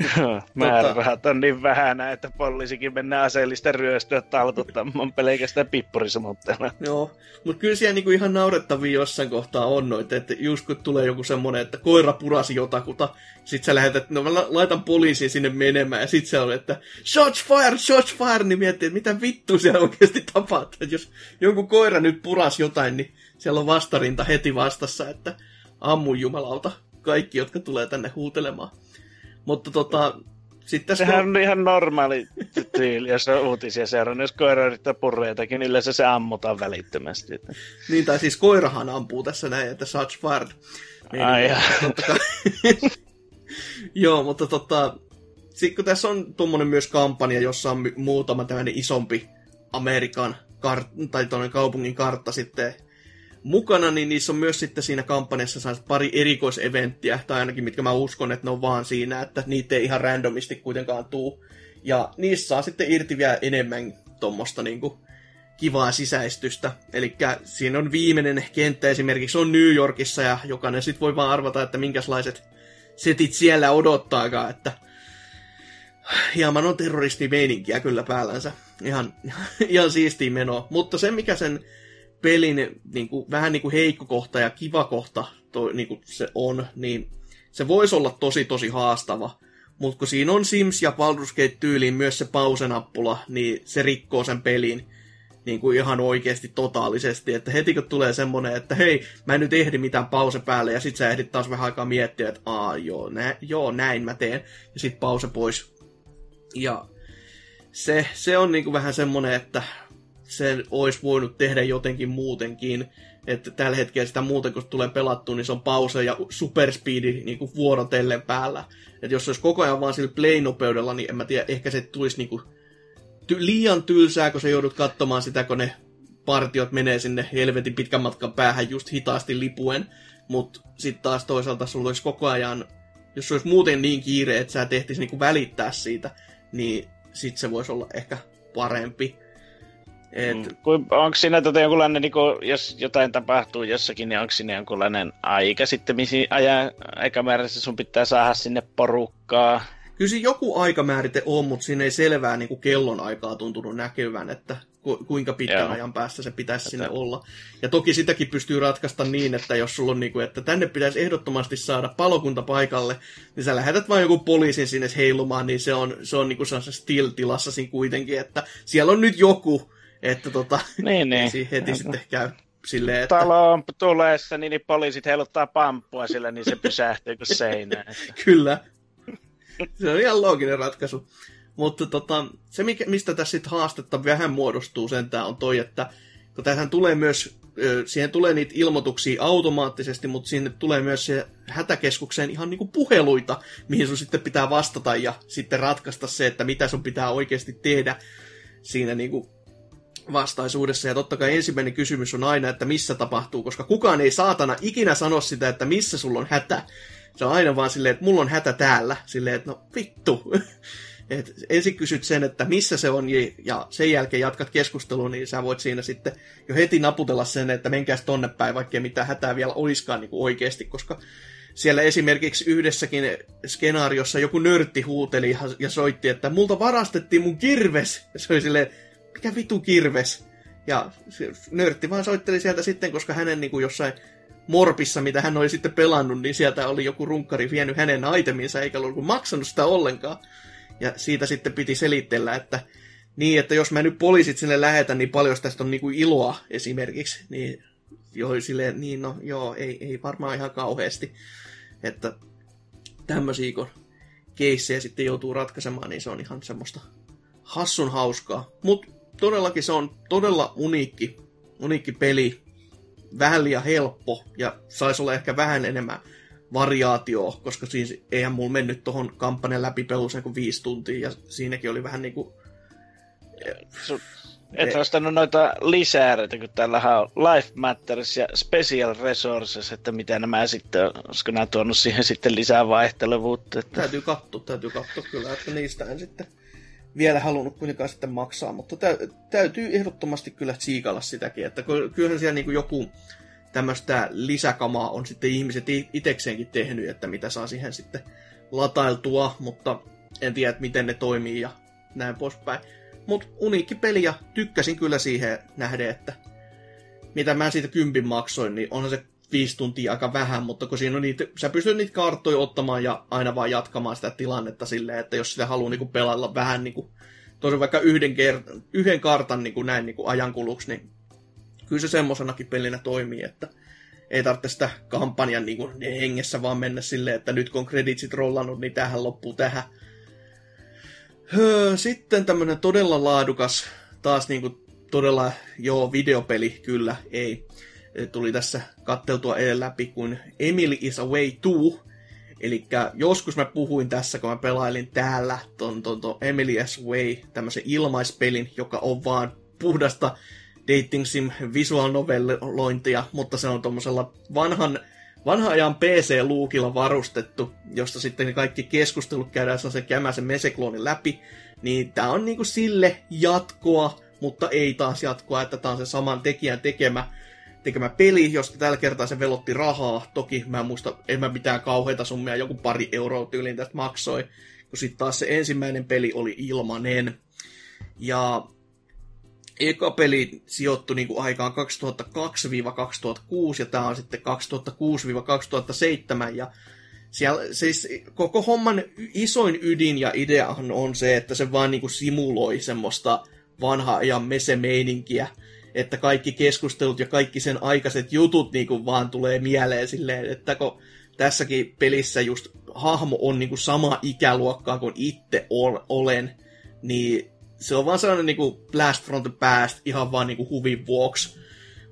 Määrärahat tota... on niin vähän, että poliisikin mennään aseellista ryöstöä taltuttamaan pelkästään pippurismutteena. Joo, mutta kyllä siellä niinku ihan naurettavia jossain kohtaa on noita, että just kun tulee joku semmonen, että koira purasi jotakuta, sit sä lähetät, no mä laitan poliisin sinne menemään, ja sit se on, että shots fire, shots fire, niin miettii, että mitä vittu siellä oikeasti tapahtuu. Että jos jonkun koira nyt puras jotain, niin siellä on vastarinta heti vastassa, että ammu jumalauta kaikki, jotka tulee tänne huutelemaan. Mutta tota, sitten Sehän kun... on ihan normaali tyyli, jos on uutisia seurannut. Jos koira yrittää purra jotakin, niin yleensä se ammutaan välittömästi. Niin, tai siis koirahan ampuu tässä näin, että such fired. Ai <laughs> Joo, mutta tota, sitten kun tässä on tuommoinen myös kampanja, jossa on muutama tämmöinen isompi Amerikan kart- tai kaupungin kartta sitten mukana, niin niissä on myös sitten siinä kampanjassa pari erikoiseventtiä, tai ainakin mitkä mä uskon, että ne on vaan siinä, että niitä ei ihan randomisti kuitenkaan tuu. Ja niissä saa sitten irti vielä enemmän tuommoista niinku kivaa sisäistystä. Eli siinä on viimeinen kenttä esimerkiksi on New Yorkissa, ja jokainen sitten voi vaan arvata, että minkälaiset setit siellä odottaakaan, että hieman on terroristimeininkiä kyllä päällänsä. Ihan, <laughs> ihan siistiä menoa. Mutta se, mikä sen pelin niin kuin, vähän niin kuin heikko kohta ja kiva kohta toi, niin kuin se on, niin se voisi olla tosi tosi haastava. Mutta kun siinä on Sims ja Baldur's Gate tyyliin myös se pausenappula, niin se rikkoo sen pelin niin kuin ihan oikeasti totaalisesti. Että heti kun tulee semmonen, että hei, mä en nyt ehdi mitään pause päälle, ja sit sä ehdit taas vähän aikaa miettiä, että aa, joo, nä, joo näin mä teen, ja sit pause pois. Ja se, se on niin kuin vähän semmonen, että sen olisi voinut tehdä jotenkin muutenkin. Että tällä hetkellä sitä muuten, kun tulee pelattu, niin se on pause ja superspeedi niin kuin vuorotellen päällä. Että jos se olisi koko ajan vaan sillä play-nopeudella, niin en mä tiedä, ehkä se tulisi niin kuin ty- liian tylsää, kun sä joudut katsomaan sitä, kun ne partiot menee sinne helvetin pitkän matkan päähän just hitaasti lipuen. Mutta sitten taas toisaalta sulla olisi koko ajan, jos olisi muuten niin kiire, että sä tehtis niinku välittää siitä, niin sitten se voisi olla ehkä parempi. Et... Mm. Onko siinä tota jonkunlainen, niin kun, jos jotain tapahtuu jossakin, niin onko siinä jonkunlainen aika sitten, missä ajan aikamäärässä sun pitää saada sinne porukkaa? kyllä siinä joku aikamäärite on, mutta siinä ei selvää niin kuin kellon aikaa tuntunut näkyvän, että ku, kuinka pitkän Joo. ajan päästä se pitäisi että... sinne olla. Ja toki sitäkin pystyy ratkaista niin, että jos sulla on niin kuin, että tänne pitäisi ehdottomasti saada palokunta paikalle, niin sä lähetät vain joku poliisin sinne heilumaan, niin se on, se on niin kuin still-tilassa siinä kuitenkin, että siellä on nyt joku, että tota, niin, niin. <laughs> heti ja, sitten käy silleen, että... Taloon tuleessa, niin, niin poliisit heiluttaa pamppua sillä, niin se pysähtyy kuin seinään. Että... <laughs> Kyllä. Se on ihan looginen ratkaisu. Mutta tota, se, mikä, mistä tässä sitten haastetta vähän muodostuu sentään, on toi, että kun tähän tulee myös, siihen tulee niitä ilmoituksia automaattisesti, mutta sinne tulee myös se hätäkeskukseen ihan niinku puheluita, mihin sun sitten pitää vastata ja sitten ratkaista se, että mitä sun pitää oikeasti tehdä siinä niinku vastaisuudessa. Ja totta kai ensimmäinen kysymys on aina, että missä tapahtuu, koska kukaan ei saatana ikinä sano sitä, että missä sulla on hätä. Se on aina vaan silleen, että mulla on hätä täällä. Silleen, että no vittu. <laughs> Et ensin kysyt sen, että missä se on, ja sen jälkeen jatkat keskustelua, niin sä voit siinä sitten jo heti naputella sen, että menkääs tonne päin, vaikkei mitään hätää vielä oiskaan niin oikeasti, koska siellä esimerkiksi yhdessäkin skenaariossa joku nörtti huuteli ja soitti, että multa varastettiin mun kirves. Ja se oli silleen, mikä vitu kirves? Ja nörtti vaan soitteli sieltä sitten, koska hänen niin kuin jossain morpissa, mitä hän oli sitten pelannut, niin sieltä oli joku runkkari vienyt hänen aiteminsa, eikä ollut maksanut sitä ollenkaan. Ja siitä sitten piti selitellä, että niin, että jos mä nyt poliisit sinne lähetän, niin paljon tästä on niinku iloa esimerkiksi. Niin, joo, silleen, niin no joo, ei, ei varmaan ihan kauheasti. Että tämmöisiä kun keissejä sitten joutuu ratkaisemaan, niin se on ihan semmoista hassun hauskaa. Mutta todellakin se on todella uniikki, uniikki peli. Vähän liian helppo ja saisi olla ehkä vähän enemmän variaatio, koska siis eihän mulla mennyt tuohon kampanjan läpi peluseen kuin viisi tuntia, ja siinäkin oli vähän niinku... Et ostanut noita lisääreitä, kun täällä on Life Matters ja Special Resources, että mitä nämä sitten, olisiko nämä tuonut siihen sitten lisää vaihtelevuutta? Että... Täytyy katsoa, täytyy katsoa kyllä, että niistä en sitten vielä halunnut kuitenkaan sitten maksaa, mutta täytyy ehdottomasti kyllä tsiikalla sitäkin, että kyllähän siellä niin joku tämmöistä lisäkamaa on sitten ihmiset itekseenkin tehnyt, että mitä saa siihen sitten latailtua, mutta en tiedä, että miten ne toimii ja näin poispäin. Mutta uniikki peli ja tykkäsin kyllä siihen nähden, että mitä mä siitä kympin maksoin, niin onhan se viisi tuntia aika vähän, mutta kun siinä on niitä, sä pystyt niitä karttoja ottamaan ja aina vaan jatkamaan sitä tilannetta silleen, että jos sitä haluaa niinku pelailla vähän niinku, tosi vaikka yhden, kert- yhden kartan niinku näin niinku ajankuluksi, niin kyllä se semmoisenakin pelinä toimii, että ei tarvitse sitä kampanjan niin kuin hengessä vaan mennä silleen, että nyt kun kreditsit rollannut, niin tähän loppuu tähän. Sitten tämmönen todella laadukas, taas niin kuin todella, joo, videopeli, kyllä, ei. Tuli tässä katteltua edellä läpi kuin Emily is Away 2. Eli joskus mä puhuin tässä, kun mä pelailin täällä ton, ton, ton Emily is Away, tämmöisen ilmaispelin, joka on vaan puhdasta dating sim visual novellointia, mutta se on tuommoisella vanhan, vanhan ajan PC-luukilla varustettu, josta sitten kaikki keskustelut käydään se kämäsen mesekloonin läpi, niin tää on niinku sille jatkoa, mutta ei taas jatkoa, että tää on se saman tekijän tekemä, tekemä peli, josta tällä kertaa se velotti rahaa. Toki mä en muista, en mä mitään kauheita summia, joku pari euroa tyyliin tästä maksoi, kun sitten taas se ensimmäinen peli oli ilmanen. Ja eka peli sijoittui niin kuin aikaan 2002-2006 ja tämä on sitten 2006-2007 ja siellä, siis koko homman isoin ydin ja ideahan on se, että se vaan niin kuin simuloi semmoista vanhaa ajan mesemeininkiä, että kaikki keskustelut ja kaikki sen aikaiset jutut niin kuin vaan tulee mieleen silleen, että kun tässäkin pelissä just hahmo on niin kuin sama ikäluokkaa kuin itse olen, niin se on vaan sellainen niinku blast from the past ihan vaan niinku huvin vuoksi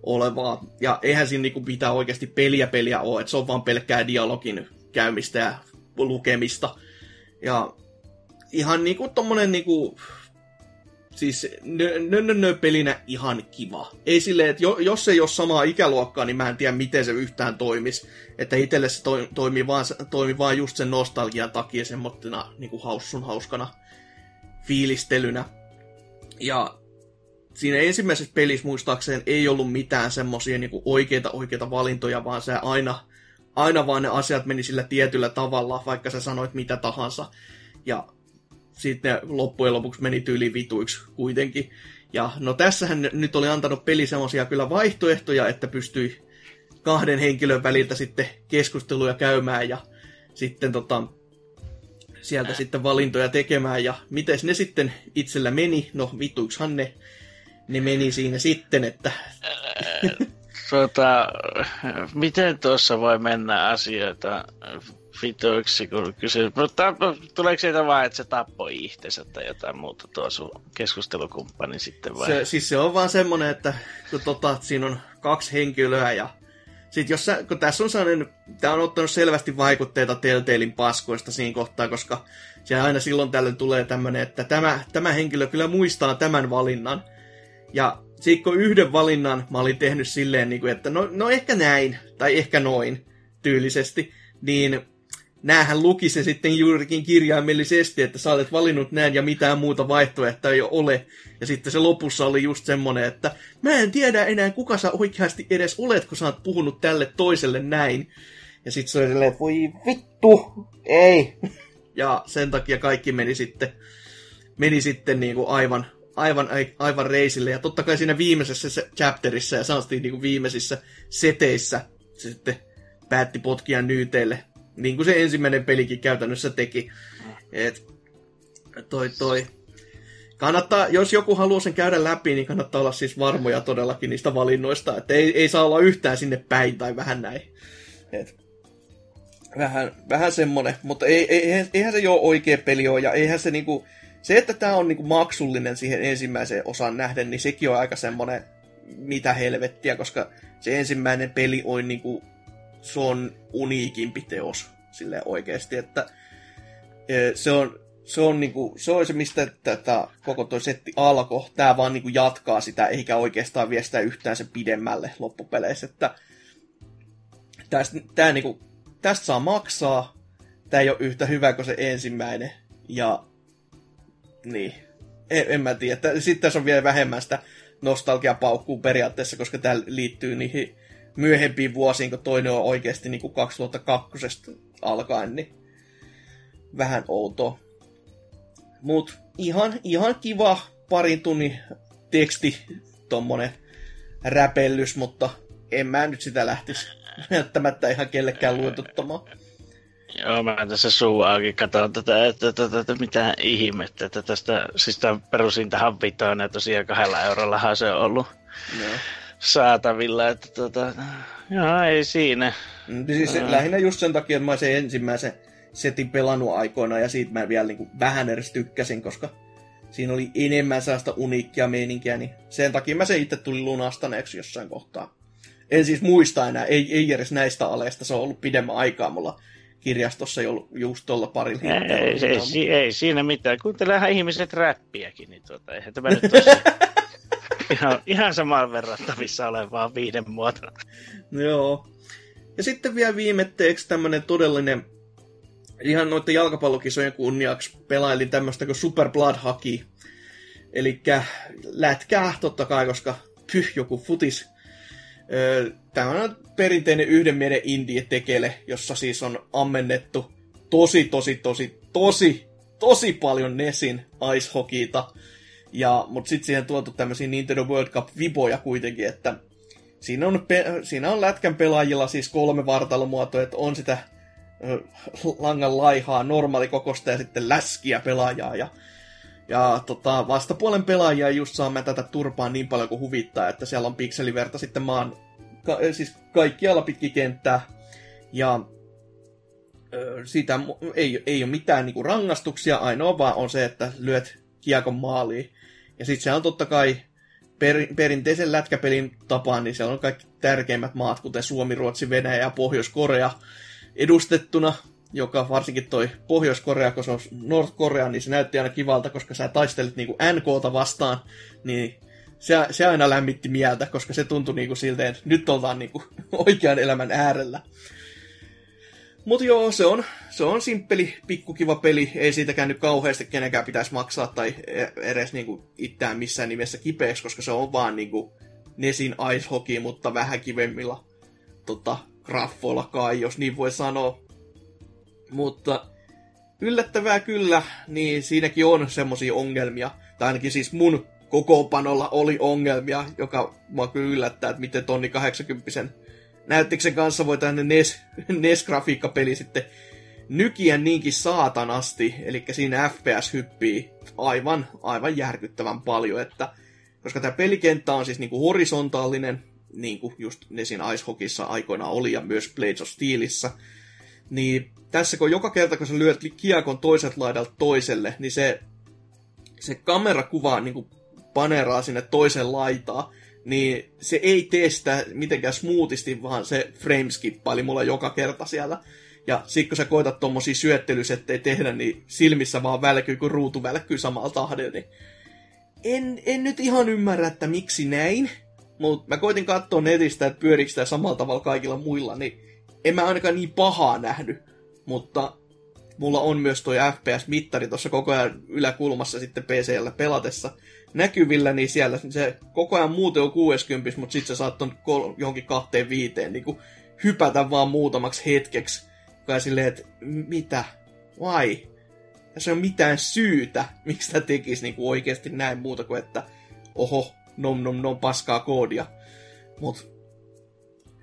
olevaa. Ja eihän siinä niinku pitää oikeasti peliä peliä ole, että se on vaan pelkkää dialogin käymistä ja lukemista. Ja ihan niinku tommonen niinku, siis nö, nö, nö, pelinä ihan kiva. Ei silleen, että jos ei ole samaa ikäluokkaa, niin mä en tiedä, miten se yhtään toimisi. Että itselle se to, toimii, vaan, toimii vaan just sen nostalgian takia semmoittena niin haussun hauskana fiilistelynä. Ja siinä ensimmäisessä pelissä muistaakseen ei ollut mitään semmoisia niin oikeita oikeita valintoja, vaan se aina, aina vaan ne asiat meni sillä tietyllä tavalla, vaikka sä sanoit mitä tahansa. ja sitten loppujen lopuksi meni tyyli vituiksi kuitenkin. Ja no tässähän nyt oli antanut peli semmoisia kyllä vaihtoehtoja, että pystyi kahden henkilön väliltä sitten keskusteluja käymään ja sitten tota, sieltä sitten valintoja tekemään. Ja miten ne sitten itsellä meni? No vituiksihan ne, ne meni siinä sitten, että... Tota, miten tuossa voi mennä asioita vituiksi, kun kysyy. Mutta tuleeko siitä vaan, että se tappoi itsensä tai jotain muuta tuo sun keskustelukumppani sitten vai? Se, siis se on vaan semmonen, että kun tota, siinä on kaksi henkilöä ja sitten jos sä, kun tässä on sellainen, tämä on ottanut selvästi vaikutteita Telltalein paskoista siinä kohtaa, koska se aina silloin tällöin tulee tämmöinen, että tämä, tämä henkilö kyllä muistaa tämän valinnan. Ja sitten kun yhden valinnan mä olin tehnyt silleen, niin että no, no ehkä näin, tai ehkä noin tyylisesti, niin näähän luki se sitten juurikin kirjaimellisesti, että sä olet valinnut näin ja mitään muuta vaihtoehtoa ei ole. Ja sitten se lopussa oli just semmonen, että mä en tiedä enää kuka sä oikeasti edes olet, kun sä oot puhunut tälle toiselle näin. Ja sitten se oli silleen, että voi vittu, ei. <laughs> Ja sen takia kaikki meni sitten, meni sitten niinku aivan, aivan, aivan reisille. Ja totta kai siinä viimeisessä chapterissa ja sanottiin niinku viimeisissä seteissä se sitten päätti potkia nyyteille niin kuin se ensimmäinen pelikin käytännössä teki. Et, toi, toi. Kannattaa, jos joku haluaa sen käydä läpi, niin kannattaa olla siis varmoja todellakin niistä valinnoista. Että ei, ei saa olla yhtään sinne päin tai vähän näin. Et, vähän, vähän semmonen, mutta ei, ei, eihän se jo oikea peli ole, ja eihän se niinku, se, että tämä on niinku maksullinen siihen ensimmäiseen osaan nähden, niin sekin on aika semmonen, mitä helvettiä, koska se ensimmäinen peli on niinku se on uniikimpi teos sille oikeasti, että e, se on, se on, niinku, se, on se, mistä tätä koko toi setti alkoi. Tämä vaan niinku jatkaa sitä, eikä oikeastaan vie sitä yhtään sen pidemmälle loppupeleissä. Että tästä, tää niinku, tästä saa maksaa. Tämä ei ole yhtä hyvä kuin se ensimmäinen. Ja niin, en, en mä tiedä. Sitten tässä on vielä vähemmän sitä nostalgiapaukkuu periaatteessa, koska tämä liittyy niihin myöhempiin vuosiin, kun toinen on oikeasti niin kuin 2002 alkaen, niin vähän outoa. Mut ihan, ihan kiva parin tunnin teksti, tommonen räpellys, mutta en mä nyt sitä lähtisi välttämättä ihan kellekään luotuttamaan. Joo, mä tässä suu auki katson tätä, että, että, että, että mitä ihmettä, että tästä, siis tämä perusin tähän vitoon, ja tosiaan kahdella eurollahan se on ollut. Joo saatavilla, että tota, joo, ei siinä. Mm, siis se, lähinnä just sen takia, että mä sen ensimmäisen setin pelannut aikoina ja siitä mä vielä niin kuin vähän edes tykkäsin, koska siinä oli enemmän sellaista uniikkia meininkiä, niin sen takia mä se itse tuli lunastaneeksi jossain kohtaa. En siis muista enää, ei, ei edes näistä aleista, se on ollut pidemmän aikaa mulla kirjastossa jo just tuolla parilla ei, ei, ei, ei, siinä mitään. Kuuntelehan ihmiset räppiäkin, niin tuota, eihän tämä nyt tosiaan... <laughs> ihan, ihan samaan verrattavissa olevaa viiden muotona. Joo. Ja sitten vielä viimetteeksi tämmönen todellinen, ihan noiden jalkapallokisojen kunniaksi pelailin tämmöistä kuin Super Blood Hockey. Eli lätkää totta kai, koska pyh, joku futis. Tämä on perinteinen yhden mielen indie tekele, jossa siis on ammennettu tosi, tosi, tosi, tosi, tosi paljon Nesin ice ja, mutta sitten siihen tuotu tämmöisiä Nintendo World Cup-viboja kuitenkin, että siinä on, pe- siinä on lätkän pelaajilla siis kolme vartalomuotoa, että on sitä langan laihaa, normaali kokosta ja sitten läskiä pelaajaa. Ja, ja tota, vastapuolen pelaajia just saa tätä turpaa niin paljon kuin huvittaa, että siellä on pikseliverta sitten maan, ka- siis kaikkialla pitki kenttää. Ja ö, siitä ei, ei ole mitään niinku rangaistuksia, ainoa vaan on se, että lyöt kiekon maaliin. Ja sitten se on totta kai per, perinteisen lätkäpelin tapaan, niin siellä on kaikki tärkeimmät maat, kuten Suomi, Ruotsi, Venäjä ja Pohjois-Korea edustettuna, joka varsinkin toi Pohjois-Korea, kun se on North-Korea, niin se näytti aina kivalta, koska sä taistelit niinku NKta vastaan, niin se, se aina lämmitti mieltä, koska se tuntui niinku siltä, että nyt ollaan niinku <laughs> oikean elämän äärellä. Mutta joo, se on, se on simppeli, pikkukiva peli. Ei siitäkään nyt kauheasti kenenkään pitäisi maksaa tai e- edes niinku itseään missään nimessä kipeäksi, koska se on vaan niinku Nesin ice hockey, mutta vähän kivemmilla tota, graffoilla kai, jos niin voi sanoa. Mutta yllättävää kyllä, niin siinäkin on semmosia ongelmia. Tai ainakin siis mun kokoopanolla oli ongelmia, joka mua kyllä yllättää, että miten tonni 80 näyttiksen kanssa voi tänne NES, NES-grafiikkapeli sitten nykiä niinkin saatanasti, eli siinä FPS hyppii aivan, aivan järkyttävän paljon, että koska tämä pelikenttä on siis niinku horisontaalinen, niin kuin just Nesin Ice Hockeyssa aikoinaan oli ja myös Blades of Steelissa, niin tässä kun joka kerta kun sä lyöt kiekon toiset laidalta toiselle, niin se, se kamerakuva niin kuin paneraa sinne toisen laitaa, niin se ei tee sitä mitenkään smoothisti, vaan se frameskippaa, mulla joka kerta siellä. Ja sit kun sä koetat tommosia syöttelysettejä tehdä, niin silmissä vaan välkyy, kun ruutu välkkyy samalla tahdella, niin en, en nyt ihan ymmärrä, että miksi näin. Mutta mä koitin katsoa netistä, että pyörikö sitä samalla tavalla kaikilla muilla, niin en mä ainakaan niin pahaa nähnyt. Mutta mulla on myös toi FPS-mittari tuossa koko ajan yläkulmassa sitten PCllä pelatessa näkyvillä, niin siellä se koko ajan muuten on 60, mutta sitten sä saat ton kol- johonkin kahteen viiteen niin hypätä vaan muutamaksi hetkeksi. Ja silleen, että mitä? Why? Ja se on mitään syytä, <laughs> miksi tämä tekisi niin kuin oikeasti näin muuta kuin, että oho, nom nom nom paskaa koodia. Mut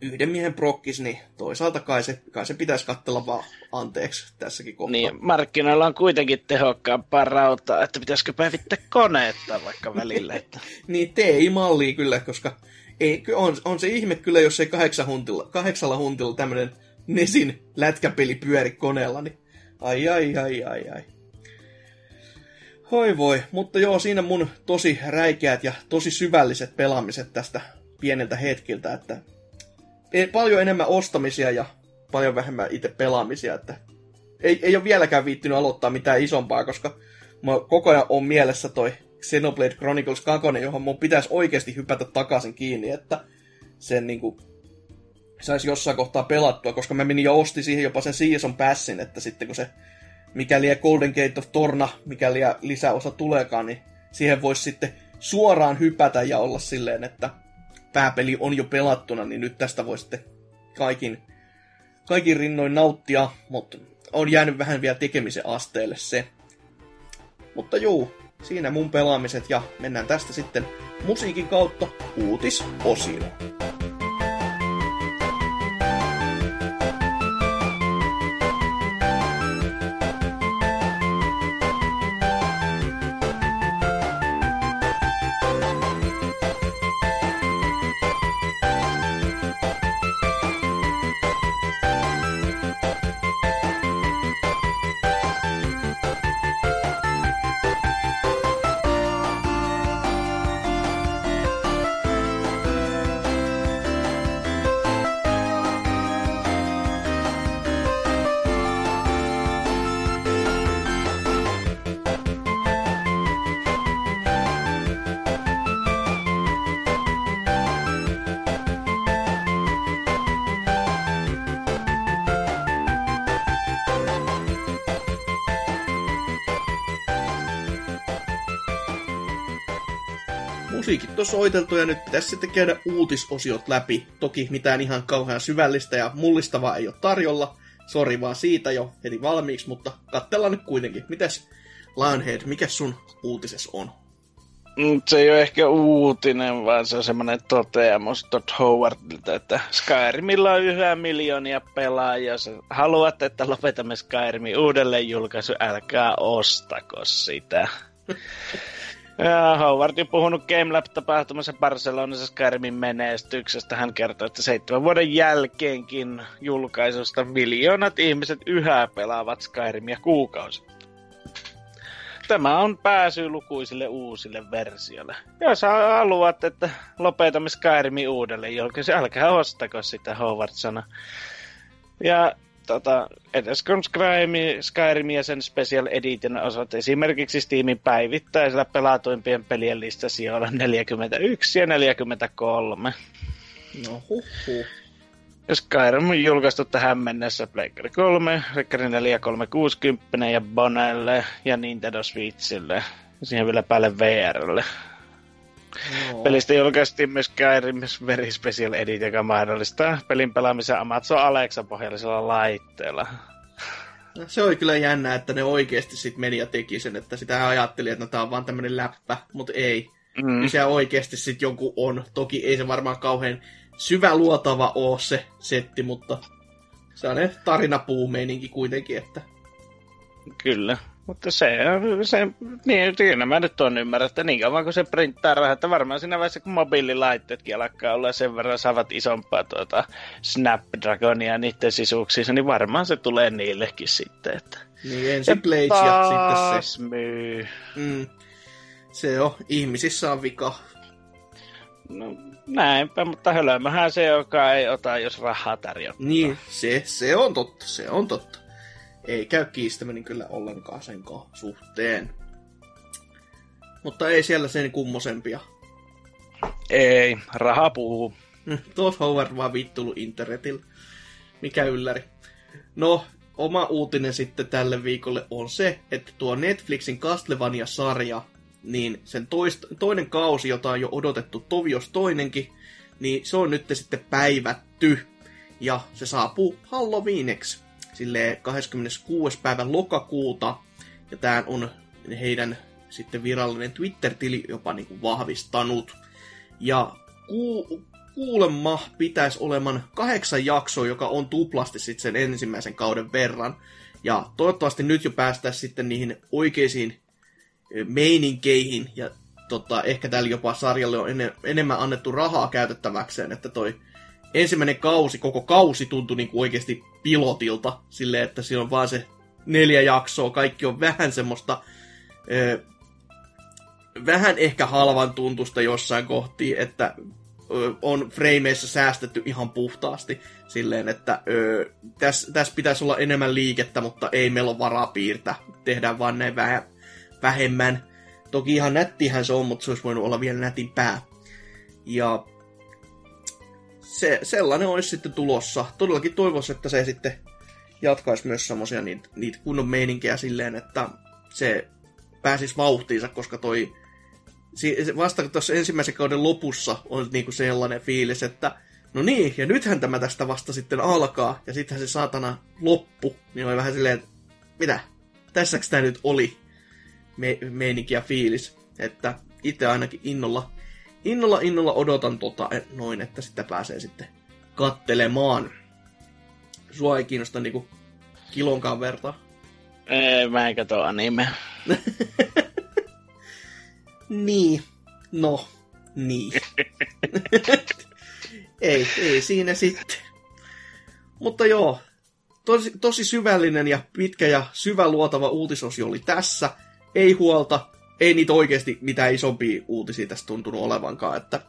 yhden miehen prokkis, niin toisaalta kai se, kai se pitäisi katsella vaan anteeksi tässäkin kohtaa. Niin, markkinoilla on kuitenkin tehokkaampaa rautaa, että pitäisikö päivittää koneetta vaikka välillä. Että... <laughs> niin, TI-mallia kyllä, koska ei, on, on se ihme kyllä, jos ei kahdeksan huntilla, kahdeksalla huntilla tämmöinen Nesin lätkäpeli pyöri koneella, niin ai ai ai ai ai. Hoi voi, mutta joo, siinä mun tosi räikeät ja tosi syvälliset pelaamiset tästä pieneltä hetkiltä, että paljon enemmän ostamisia ja paljon vähemmän itse pelaamisia, että ei, ei ole vieläkään viittynyt aloittaa mitään isompaa, koska mä koko ajan on mielessä toi Xenoblade Chronicles 2, johon mun pitäisi oikeasti hypätä takaisin kiinni, että sen niinku saisi jossain kohtaa pelattua, koska mä menin ja osti siihen jopa sen Season Passin, että sitten kun se mikäli Golden Gate of Torna, mikäli lisäosa tuleekaan, niin siihen voisi sitten suoraan hypätä ja olla silleen, että pääpeli on jo pelattuna, niin nyt tästä voi sitten kaikin, kaikin rinnoin nauttia, mutta on jäänyt vähän vielä tekemisen asteelle se. Mutta juu, siinä mun pelaamiset ja mennään tästä sitten musiikin kautta uutisosioon. On soiteltu ja nyt pitäisi sitten käydä uutisosiot läpi. Toki mitään ihan kauhean syvällistä ja mullistavaa ei ole tarjolla. Sori vaan siitä jo heti valmiiksi, mutta katsellaan nyt kuitenkin. Mitäs Lionhead, mikä sun uutises on? Se ei ole ehkä uutinen, vaan se on semmoinen toteamus Todd Howardilta, että Skyrimilla on yhä miljoonia pelaajia. Jos haluatte, että lopetamme Skyrimin uudelleen julkaisu, älkää ostako sitä. <laughs> Ja Howard on puhunut GameLab-tapahtumassa Barcelonassa Skyrimin menestyksestä. Hän kertoo, että seitsemän vuoden jälkeenkin julkaisusta miljoonat ihmiset yhä pelaavat Skyrimia kuukausi. Tämä on pääsy lukuisille uusille versioille. Jos haluat, että lopetamme Skyrimin uudelleen julkaisu, älkää ostako sitä, Howard sanoi. Ja tota, edes kun Skyrim, Skyrim ja sen Special Edition osat esimerkiksi Steamin päivittäisellä pelatuimpien pelien lista sijoilla 41 ja 43. No huh. Skyrim on julkaistu tähän mennessä Pleikkari 3, Pleikkari 4 360 ja Bonelle ja Nintendo Switchille. Siihen vielä päälle VRlle. No. Pelistä julkaistiin myös Skyrim Very Special Edit, joka mahdollistaa pelin pelaamisen Amazon Alexa pohjallisella laitteella. No, se oli kyllä jännä, että ne oikeasti sit meni ja teki sen, että sitä ajatteli, että no, tää on vaan tämmönen läppä, mutta ei. Mm. se oikeasti sit joku on. Toki ei se varmaan kauhean syvä luotava oo se setti, mutta se on tarinapuumeininki kuitenkin, että... Kyllä. Mutta se, se niin, siinä mä nyt on ymmärrä, että niin kauan kun se printtaa rahaa, että varmaan siinä vaiheessa kun mobiililaitteetkin alkaa olla sen verran saavat isompaa tuota Snapdragonia niiden sisuuksissa, niin varmaan se tulee niillekin sitten. Että... Niin ensin ja sitten se. myy. Mm. Se on, ihmisissä on vika. No näinpä, mutta hölömähän se, joka ei ota, jos rahaa tarjottaa. Niin, se, se on totta, se on totta ei käy kiistäminen kyllä ollenkaan sen suhteen. Mutta ei siellä sen kummosempia. Ei, raha puhuu. Tuossa Howard vaan vittulu internetillä. Mikä ylläri. No, oma uutinen sitten tälle viikolle on se, että tuo Netflixin Castlevania-sarja, niin sen toist, toinen kausi, jota on jo odotettu tovios toinenkin, niin se on nyt sitten päivätty. Ja se saapuu Halloweeneksi sille 26. päivän lokakuuta, ja tämä on heidän sitten virallinen Twitter-tili jopa niin kuin vahvistanut. Ja ku, kuulemma pitäisi oleman kahdeksan jaksoa, joka on tuplasti sitten sen ensimmäisen kauden verran. Ja toivottavasti nyt jo päästään sitten niihin oikeisiin meininkeihin, ja tota, ehkä tällä jopa sarjalle on enemmän annettu rahaa käytettäväkseen, että toi ensimmäinen kausi, koko kausi tuntui niin kuin oikeasti pilotilta, silleen, että siinä on vaan se neljä jaksoa, kaikki on vähän semmoista, ö, vähän ehkä halvan tuntusta jossain kohti, että ö, on frameissa säästetty ihan puhtaasti silleen, että tässä täs pitäisi olla enemmän liikettä, mutta ei meillä ole varaa piirtää, tehdään vaan näin vähän vähemmän. Toki ihan nättihän se on, mutta se olisi voinut olla vielä nätin pää. Ja se, sellainen olisi sitten tulossa. Todellakin toivoisin, että se sitten jatkaisi myös semmosia niitä, niitä kunnon meininkejä silleen, että se pääsisi vauhtiinsa, koska toi vasta tuossa ensimmäisen kauden lopussa on niinku sellainen fiilis, että no niin, ja nythän tämä tästä vasta sitten alkaa, ja sittenhän se saatana loppu, niin oli vähän silleen, että mitä, tässäks tämä nyt oli me, meininki ja fiilis, että itse ainakin innolla innolla innolla odotan tota, noin, että sitä pääsee sitten kattelemaan. Sua ei kiinnosta niinku kilonkaan verta. Ei, mä en katso anime. <laughs> niin. No, niin. <laughs> ei, ei siinä sitten. Mutta joo, tosi, tosi syvällinen ja pitkä ja syvä luotava uutisosio oli tässä. Ei huolta, ei niitä oikeasti mitään isompia uutisia tästä tuntunut olevankaan. Että...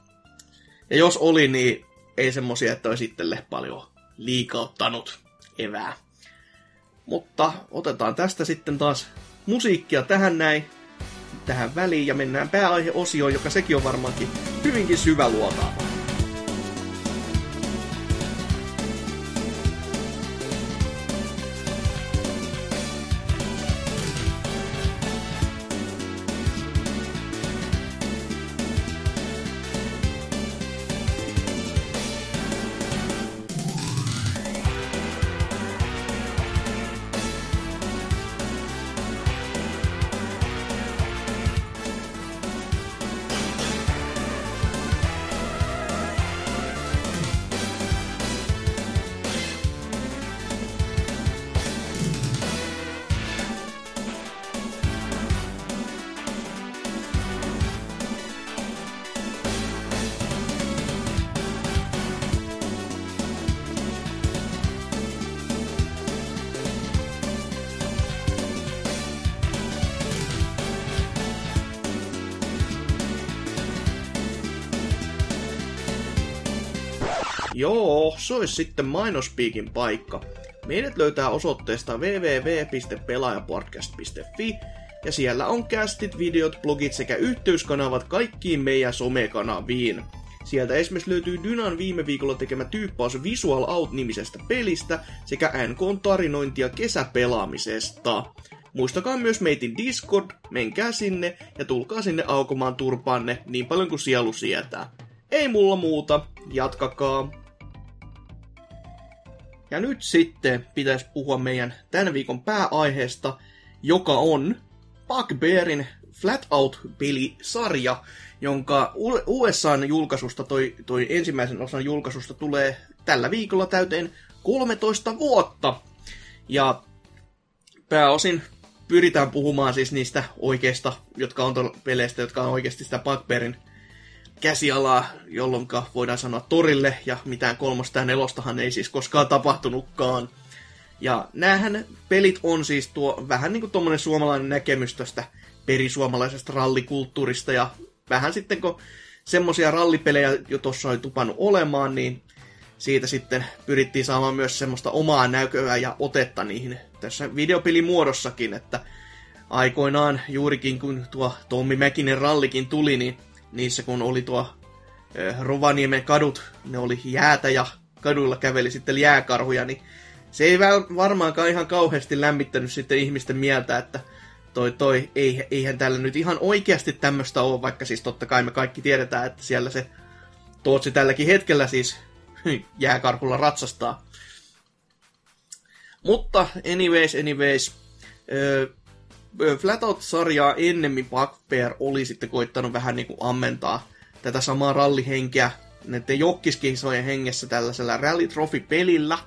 Ja jos oli, niin ei semmosia, että olisi itselle paljon liikauttanut evää. Mutta otetaan tästä sitten taas musiikkia tähän näin, tähän väliin ja mennään pääaiheosioon, joka sekin on varmaankin hyvinkin syväluotaava. Olisi sitten mainospiikin paikka. Meidät löytää osoitteesta www.pelaajapodcast.fi ja siellä on kästit, videot, blogit sekä yhteyskanavat kaikkiin meidän somekanaviin. Sieltä esimerkiksi löytyy Dynan viime viikolla tekemä tyyppaus Visual Out-nimisestä pelistä sekä NK tarinointia kesäpelaamisesta. Muistakaa myös meitin Discord, menkää sinne ja tulkaa sinne aukomaan turpaanne niin paljon kuin sielu sietää. Ei mulla muuta, jatkakaa. Ja nyt sitten pitäisi puhua meidän tämän viikon pääaiheesta, joka on Bugbearin Flat Out-pelisarja, jonka USAn julkaisusta, toi, toi ensimmäisen osan julkaisusta tulee tällä viikolla täyteen 13 vuotta. Ja pääosin pyritään puhumaan siis niistä oikeista, jotka on peleistä, jotka on oikeasti sitä Bugbearin käsialaa, jolloin voidaan sanoa torille, ja mitään kolmosta ja nelostahan ei siis koskaan tapahtunutkaan. Ja näähän pelit on siis tuo vähän niin kuin tuommoinen suomalainen näkemys tästä perisuomalaisesta rallikulttuurista, ja vähän sitten kun semmosia rallipelejä jo tuossa oli tupannut olemaan, niin siitä sitten pyrittiin saamaan myös semmoista omaa näköä ja otetta niihin tässä videopelimuodossakin, että aikoinaan juurikin kun tuo Tommi Mäkinen rallikin tuli, niin niissä kun oli tuo Rovaniemen kadut, ne oli jäätä ja kaduilla käveli sitten jääkarhuja, niin se ei varmaankaan ihan kauheasti lämmittänyt sitten ihmisten mieltä, että toi, toi, ei, eihän täällä nyt ihan oikeasti tämmöistä ole, vaikka siis totta kai me kaikki tiedetään, että siellä se Tootsi tälläkin hetkellä siis <laughs> jääkarhulla ratsastaa. Mutta anyways, anyways, Flatout-sarjaa ennemmin Bugbear oli sitten koittanut vähän niin kuin ammentaa tätä samaa rallihenkeä näiden jokkiskisojen hengessä tällaisella Rally Trophy-pelillä,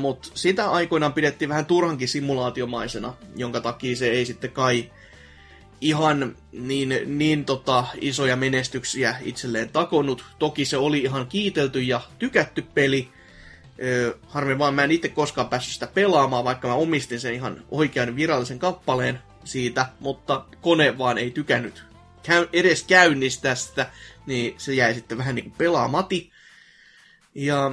mutta sitä aikoinaan pidettiin vähän turhankin simulaatiomaisena, jonka takia se ei sitten kai ihan niin, niin tota, isoja menestyksiä itselleen takonut. Toki se oli ihan kiitelty ja tykätty peli, harmi vaan mä en itse koskaan päässyt sitä pelaamaan, vaikka mä omistin sen ihan oikean virallisen kappaleen siitä, mutta kone vaan ei tykännyt käy, edes käynnistää sitä, niin se jäi sitten vähän niin kuin pelaamati. Ja,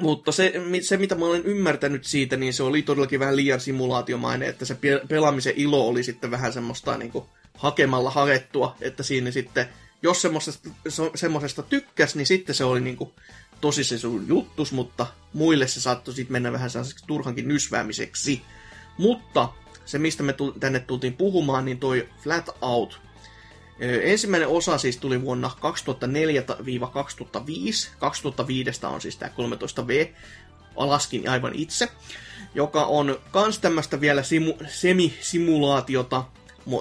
mutta se, se, mitä mä olen ymmärtänyt siitä, niin se oli todellakin vähän liian simulaatiomainen, että se pelaamisen ilo oli sitten vähän semmoista niin kuin hakemalla haettua, että siinä sitten, jos semmoisesta, semmoisesta tykkäs, niin sitten se oli niin kuin tosi se sun juttus, mutta muille se saattoi sitten mennä vähän sellaiseksi turhankin nysväämiseksi. Mutta se, mistä me tänne tultiin puhumaan, niin toi Flat Out. Ensimmäinen osa siis tuli vuonna 2004-2005. 2005 on siis tämä 13V. Alaskin aivan itse. Joka on kans tämmöistä vielä simu- semisimulaatiota.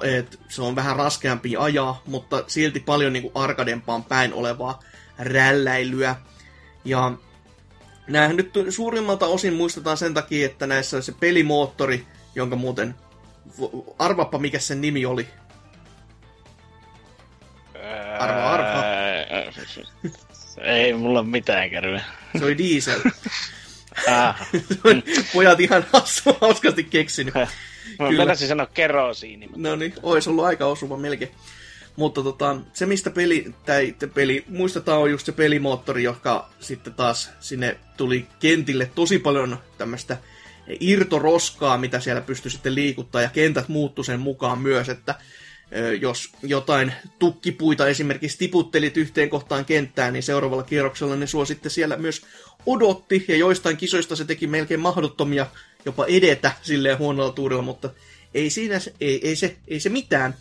Et se on vähän raskeampi ajaa, mutta silti paljon niinku arkadempaan päin olevaa rälläilyä ja näähän nyt suurimmalta osin muistetaan sen takia, että näissä on se pelimoottori, jonka muuten... Arvappa, mikä sen nimi oli. Arva, arva. <laughs> Ei mulla mitään kärryä. Se oli diesel. <laughs> Ah. Pojat ihan hassu, hauskasti keksinyt. Mä menisin sanoa kerosiini. No niin, ois ollut aika osuva melkein. Mutta tota, se, mistä peli, tai peli, muistetaan on just se pelimoottori, joka sitten taas sinne tuli kentille tosi paljon tämmöistä irtoroskaa, mitä siellä pystyi sitten liikuttaa, ja kentät muuttu sen mukaan myös, että jos jotain tukkipuita esimerkiksi tiputtelit yhteen kohtaan kenttään, niin seuraavalla kierroksella ne sua sitten siellä myös odotti, ja joistain kisoista se teki melkein mahdottomia jopa edetä silleen huonolla tuurilla, mutta ei siinä, ei, ei, se, ei se mitään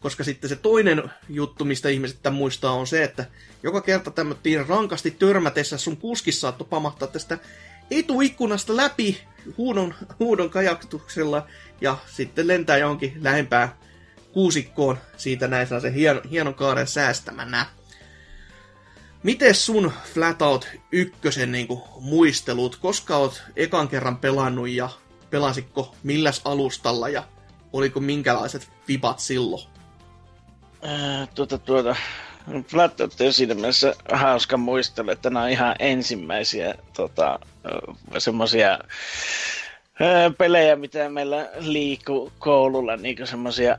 koska sitten se toinen juttu, mistä ihmiset tämän muistaa, on se, että joka kerta tämmöttiin rankasti törmätessä sun kuskissa saattoi pamahtaa tästä etuikkunasta läpi huudon, huudon kajaktuksella ja sitten lentää johonkin lähempää kuusikkoon siitä näin se hien, hienon kaaren säästämänä. Miten sun Flatout ykkösen niin kuin, muistelut, koska oot ekan kerran pelannut ja pelasitko milläs alustalla ja oliko minkälaiset vipat silloin? Äh, tuota, tuota, Flatout on siinä mielessä hauska muistella, että nämä on ihan ensimmäisiä tota, semmoisia pelejä, mitä meillä liikkuu koululla, niin semmoisia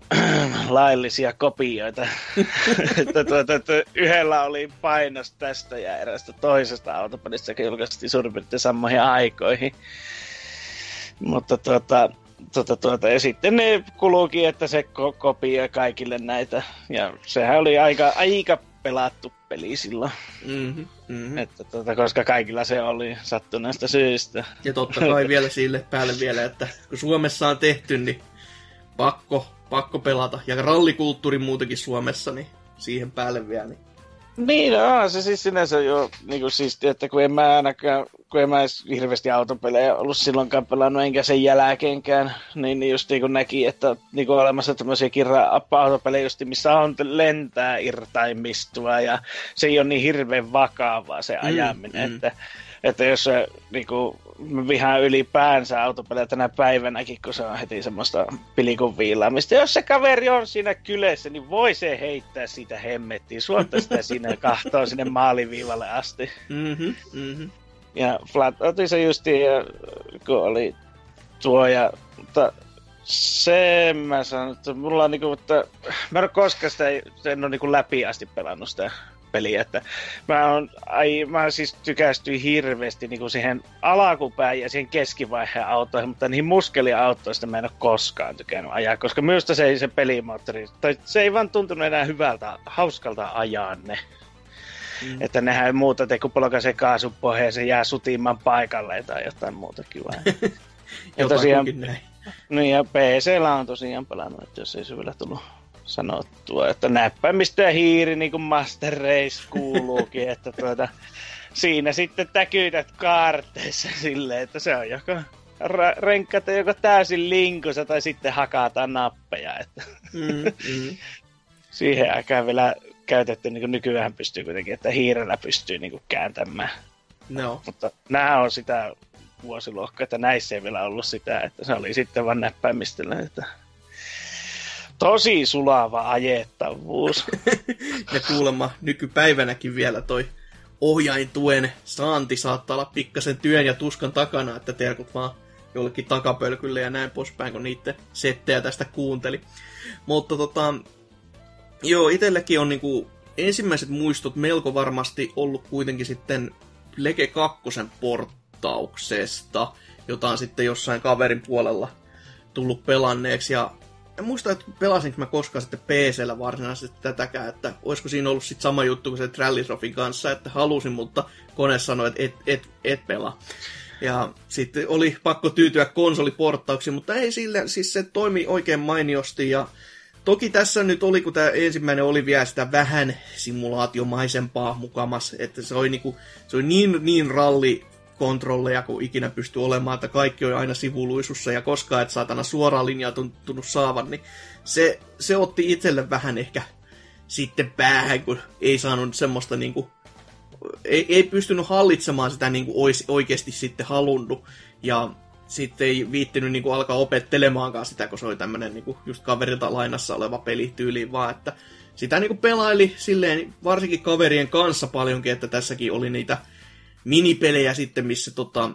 laillisia kopioita. <laughs> että, tuota, että yhdellä oli painos tästä ja erästä toisesta autopelistä, joka julkaistiin suurin piirtein samoihin aikoihin. Mutta tuota, tuota, tuota, ja sitten ne kulukin, että se ko- kopioi kaikille näitä. Ja sehän oli aika, aika pelattu peli silloin. Mm-hmm, mm-hmm. Että, tuota, koska kaikilla se oli sattuneesta syystä. Ja totta kai vielä sille päälle vielä, että kun Suomessa on tehty, niin pakko, pakko pelata. Ja rallikulttuuri muutenkin Suomessa, niin siihen päälle vielä. Niin Niin, no, se siis sinänsä jo niin kuin siisti, että kun en mä ainakaan, kun en mä edes hirveästi autopelejä ollut silloinkaan pelannut, enkä sen jälkeenkään, niin, niin just niin kuin näki, että niin kuin olemassa tämmöisiä kirja autopelejä just, missä on lentää irtaimistua ja se ei ole niin hirveän vakavaa se mm, ajaminen, mm, että, että jos se niin kuin, mä vihaan ylipäänsä autopelejä tänä päivänäkin, kun se on heti semmoista pilikun viilaamista. Jos se kaveri on siinä kylässä, niin voi se heittää siitä hemmettiin. Suotta sitä sinne kahtoon sinne maaliviivalle asti. Mm-hmm, mm-hmm. Ja Flat otin se justiin, kun oli tuo ja... Mutta se mä sanon, että mulla on niinku, että mä en ole koskaan sitä, en ole niinku läpi asti pelannut sitä peli, että mä, on, ai, mä siis tykästyin hirveästi niin kuin siihen alakupään ja siihen keskivaiheen autoihin, mutta niihin muskeliautoista mä en ole koskaan tykännyt ajaa, koska minusta se ei se pelimoottori, tai se ei vaan tuntunut enää hyvältä, hauskalta ajaa ne. Mm. Että nehän ei muuta tee, kun polkaisee kaasun pohjaan, se jää sutimaan paikalle tai jotain muuta kivaa. <laughs> ja tosiaan, näin. Niin ja PC on tosiaan pelannut, että jos ei se vielä tullut sanottua, että näppäimistö ja hiiri niin kuin Master Race kuuluukin, että tuota, siinä sitten täkytät kaarteissa silleen, että se on joko ra- renkkata joko täysin linkussa tai sitten hakataan nappeja. Että mm, mm. Siihen aikaan vielä käytetty, niin kuin nykyään pystyy kuitenkin, että hiirellä pystyy niin kuin kääntämään. No. Mutta nämä on sitä vuosiluokkaa, että näissä ei vielä ollut sitä, että se oli sitten vain näppäimistöllä, että Tosi sulava ajettavuus. <laughs> ja kuulemma nykypäivänäkin vielä toi ohjaintuen saanti saattaa olla pikkasen työn ja tuskan takana, että terkut vaan jollekin takapölkylle ja näin poispäin, kun niiden settejä tästä kuunteli. Mutta tota, joo, itselläkin on niinku ensimmäiset muistot melko varmasti ollut kuitenkin sitten Lege 2 porttauksesta, jota on sitten jossain kaverin puolella tullut pelanneeksi. Ja en muista, että pelasinko mä koskaan sitten PCllä varsinaisesti tätäkään, että olisiko siinä ollut sitten sama juttu kuin se Trallisrofin kanssa, että halusin, mutta kone sanoi, että et, et, et pelaa. Ja sitten oli pakko tyytyä konsoliporttauksiin, mutta ei sille, siis se toimi oikein mainiosti ja Toki tässä nyt oli, kun tämä ensimmäinen oli vielä sitä vähän simulaatiomaisempaa mukamas, että se oli, niinku, se oli niin, niin ralli kontrolleja kuin ikinä pystyy olemaan, että kaikki on aina sivuluisussa ja koskaan et saatana suoraan linjaa tuntunut saavan, niin se, se otti itselle vähän ehkä sitten päähän, kun ei saanut semmoista niinku, ei, ei pystynyt hallitsemaan sitä niin kuin olisi oikeasti sitten halunnut. Ja sitten ei viittinyt niin kuin alkaa opettelemaankaan sitä, kun se oli tämmöinen niin kuin just kaverilta lainassa oleva peli tyyliin, vaan että sitä niin kuin pelaili silleen varsinkin kaverien kanssa paljonkin, että tässäkin oli niitä minipelejä sitten, missä tota,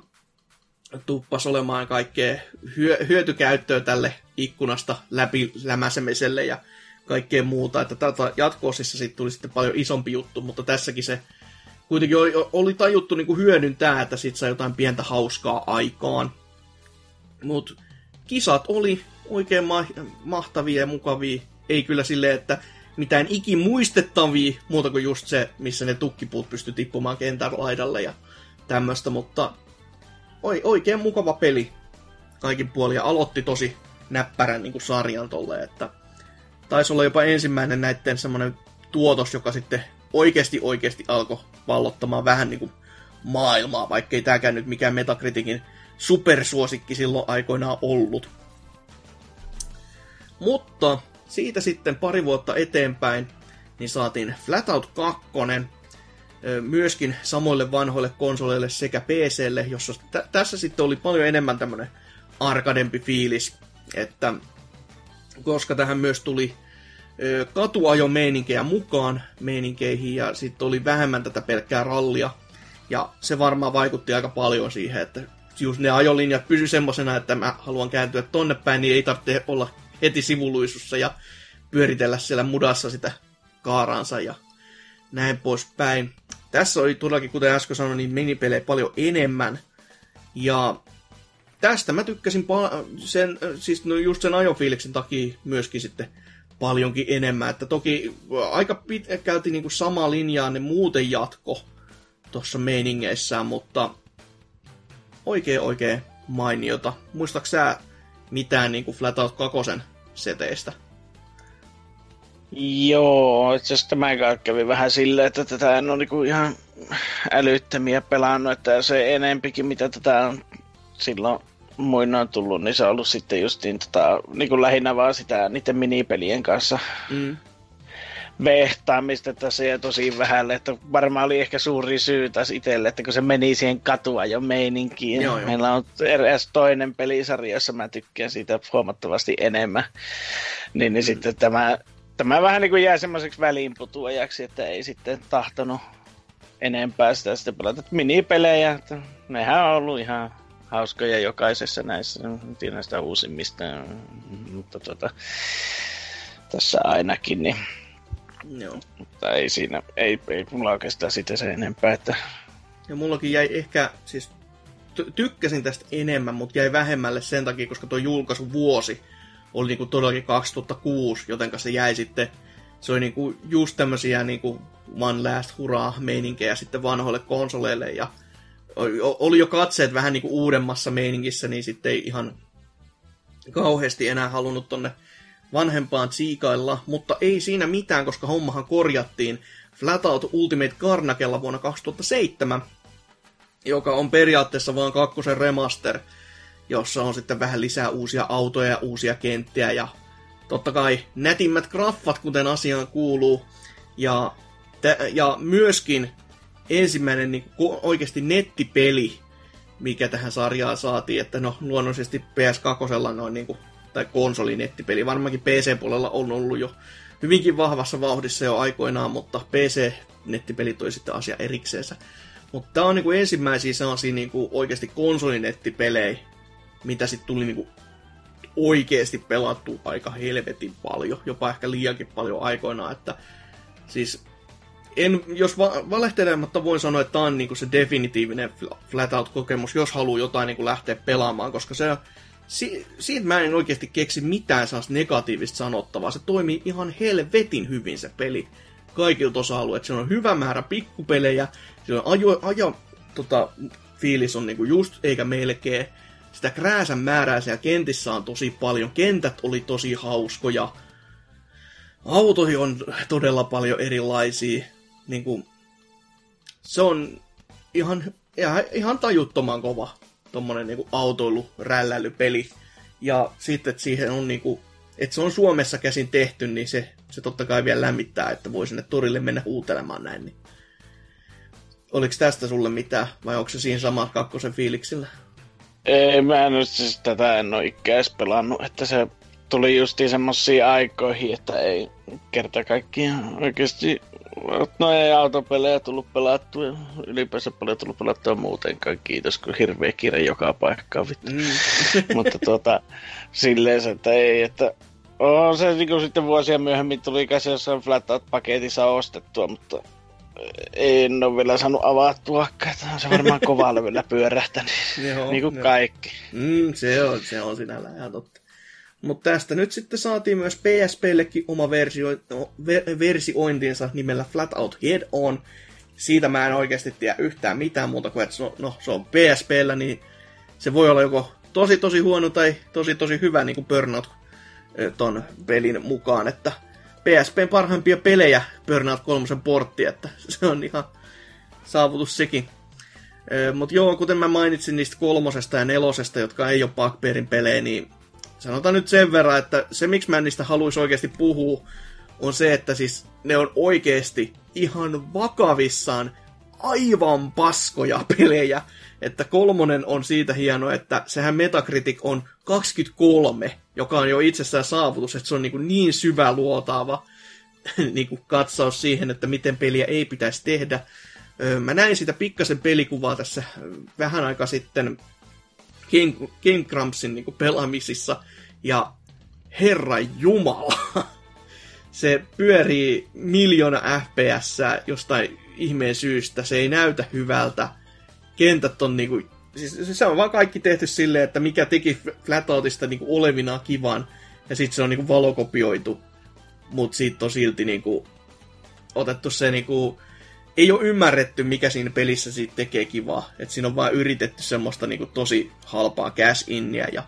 tuppas olemaan kaikkea hyö, hyötykäyttöä tälle ikkunasta läpi lämäsemiselle ja kaikkea muuta. Että tätä jatkoosissa sitten tuli sitten paljon isompi juttu, mutta tässäkin se kuitenkin oli, oli tajuttu niin kuin hyödyntää, että sitten sai jotain pientä hauskaa aikaan. Mutta kisat oli oikein ma- mahtavia ja mukavia. Ei kyllä silleen, että mitään ikimuistettavia, muuta kuin just se, missä ne tukkipuut pysty tippumaan kentän laidalle ja tämmöistä, mutta oi, oikein mukava peli kaikin puolin ja aloitti tosi näppärän niin kuin sarjan tolle, että taisi olla jopa ensimmäinen näiden semmoinen tuotos, joka sitten oikeasti oikeasti alkoi vallottamaan vähän niin kuin maailmaa, vaikkei tämäkään nyt mikään Metacriticin supersuosikki silloin aikoinaan ollut. Mutta siitä sitten pari vuotta eteenpäin, niin saatiin Flatout 2, myöskin samoille vanhoille konsoleille sekä PClle, jossa t- tässä sitten oli paljon enemmän tämmönen arkadempi fiilis, että koska tähän myös tuli katuajo meininkejä mukaan meininkeihin ja sitten oli vähemmän tätä pelkkää rallia. Ja se varmaan vaikutti aika paljon siihen, että just ne ajolinjat pysy semmosena, että mä haluan kääntyä tonne päin, niin ei tarvitse olla heti sivuluisussa ja pyöritellä siellä mudassa sitä kaaraansa ja näin poispäin. Tässä oli todellakin, kuten äsken sanoin, niin minipelejä paljon enemmän. Ja tästä mä tykkäsin sen, siis no just sen ajofiiliksen takia myöskin sitten paljonkin enemmän. Että toki aika pitkälti niin sama linjaa ne muuten jatko tuossa meiningeissään, mutta oikein oikein mainiota. Muistatko sä mitään niin kuin Flatout 2 seteistä? Joo, itse asiassa tämä kävi vähän silleen, että tätä en ole niinku ihan älyttömiä pelannut, että se enempikin mitä tätä on silloin muinoin tullut, niin se on ollut sitten justiin tota, niin kuin lähinnä vaan sitä niiden minipelien kanssa mm. Vehtaamista, että se tosi vähälle, että varmaan oli ehkä suuri syy taas itselle, että kun se meni siihen katua jo meininkiin. Joo, joo. Meillä on eräs toinen pelisarja, jossa mä tykkään siitä huomattavasti enemmän, niin, niin mm. sitten tämä, tämä vähän niin kuin jää semmoiseksi väliinputuajaksi, että ei sitten tahtonut enempää sitä sitten pelata minipelejä, että nehän on ollut ihan hauskoja jokaisessa näissä, en tiedä näistä uusimmista, mutta tota, tässä ainakin, niin Joo. Mutta ei siinä, ei, ei mulla oikeastaan sitä se enempää, että... Ja mullakin jäi ehkä, siis ty- tykkäsin tästä enemmän, mutta jäi vähemmälle sen takia, koska tuo julkaisuvuosi oli niinku todellakin 2006, joten se jäi sitten, se oli niinku just tämmösiä niinku one last hurraa meininkejä sitten vanhoille konsoleille ja oli jo katseet vähän niin kuin uudemmassa meiningissä, niin sitten ei ihan kauheasti enää halunnut tonne vanhempaan siikailla, mutta ei siinä mitään, koska hommahan korjattiin Flatout Ultimate Carnakella vuonna 2007, joka on periaatteessa vaan kakkosen remaster, jossa on sitten vähän lisää uusia autoja ja uusia kenttiä ja totta kai nätimmät graffat, kuten asiaan kuuluu. Ja, ja myöskin ensimmäinen niin oikeasti nettipeli, mikä tähän sarjaan saatiin, että no luonnollisesti PS2 noin niin kuin, tai konsolinettipeli, varmaankin PC-puolella on ollut jo hyvinkin vahvassa vauhdissa jo aikoinaan, mutta PC-nettipeli toi sitten asia erikseensä. Mutta tämä on niin kuin ensimmäisiä sellaisia niin kuin oikeasti konsolinettipelejä, mitä sitten tuli niin kuin oikeasti pelattu aika helvetin paljon, jopa ehkä liiankin paljon aikoinaan, että siis en, jos va- valehtelematta voin sanoa, että tämä on niin kuin se definitiivinen flatout-kokemus, jos haluaa jotain niin kuin lähteä pelaamaan, koska se si- siitä mä en oikeasti keksi mitään sellaista negatiivista sanottavaa. Se toimii ihan helvetin hyvin se peli kaikilta osa-alueilta. Se on hyvä määrä pikkupelejä, se on ajo, ajo tota, fiilis on niinku just eikä melkein. Sitä krääsän määrää siellä kentissä on tosi paljon. Kentät oli tosi hauskoja. Autoja on todella paljon erilaisia niin kuin, se on ihan, ihan tajuttoman kova tommonen niin autoilu, rälläilypeli. Ja sitten, että siihen on niin kuin, että se on Suomessa käsin tehty, niin se, se totta kai vielä lämmittää, että voi sinne torille mennä huutelemaan näin. Niin. Oliko tästä sulle mitään, vai onko se siinä sama kakkosen fiiliksillä? Ei, mä en nyt siis tätä en ole ikäis pelannut, että se tuli justiin semmosia aikoihin, että ei kerta kaikkiaan oikeasti No ei autopelejä tullut pelattua, ylipäänsä paljon tullut pelattua muutenkaan, kiitos, kun hirveä kirja joka paikkaan. Mm. <laughs> Mutta tuota, silleen että ei, että on se niin kuin sitten vuosia myöhemmin tuli käsi jossain flat paketissa ostettua, mutta en ole vielä saanut avattua, että on se varmaan kovaa levyllä pyörähtänyt, niin kuin kaikki. Mm, se on, se on sinällään ihan totta. Mutta tästä nyt sitten saatiin myös PSPllekin oma versio, ver, versiointinsa nimellä Flat Out Head On. Siitä mä en oikeasti tiedä yhtään mitään muuta kuin, että no, se on PSPllä, niin se voi olla joko tosi tosi huono tai tosi tosi hyvä niin kuin Burnout ton pelin mukaan, että PSPn parhaimpia pelejä Burnout 3 portti, että <laughs> se on ihan saavutus sekin. Mutta joo, kuten mä mainitsin niistä kolmosesta ja nelosesta, jotka ei ole Bugbearin pelejä, niin sanotaan nyt sen verran, että se miksi mä niistä haluaisin oikeasti puhua, on se, että siis ne on oikeasti ihan vakavissaan aivan paskoja <laughs> pelejä. Että kolmonen on siitä hieno, että sehän Metacritic on 23, joka on jo itsessään saavutus, että se on niin, kuin niin syvä luotaava <laughs> niin kuin katsaus siihen, että miten peliä ei pitäisi tehdä. Mä näin sitä pikkasen pelikuvaa tässä vähän aika sitten Game, Game Grumpsin niin kuin pelaamisissa, ja herra jumala, <laughs> se pyörii miljoona fps jostain ihmeen syystä, se ei näytä hyvältä, kentät on niinku, siis se on vaan kaikki tehty silleen, että mikä teki Flatoutista niinku olevinaan kivan, ja sitten se on niinku valokopioitu, mutta siitä on silti niinku otettu se niinku ei ole ymmärretty, mikä siinä pelissä siitä tekee kivaa. Että siinä on vaan yritetty semmoista niinku tosi halpaa cash inniä ja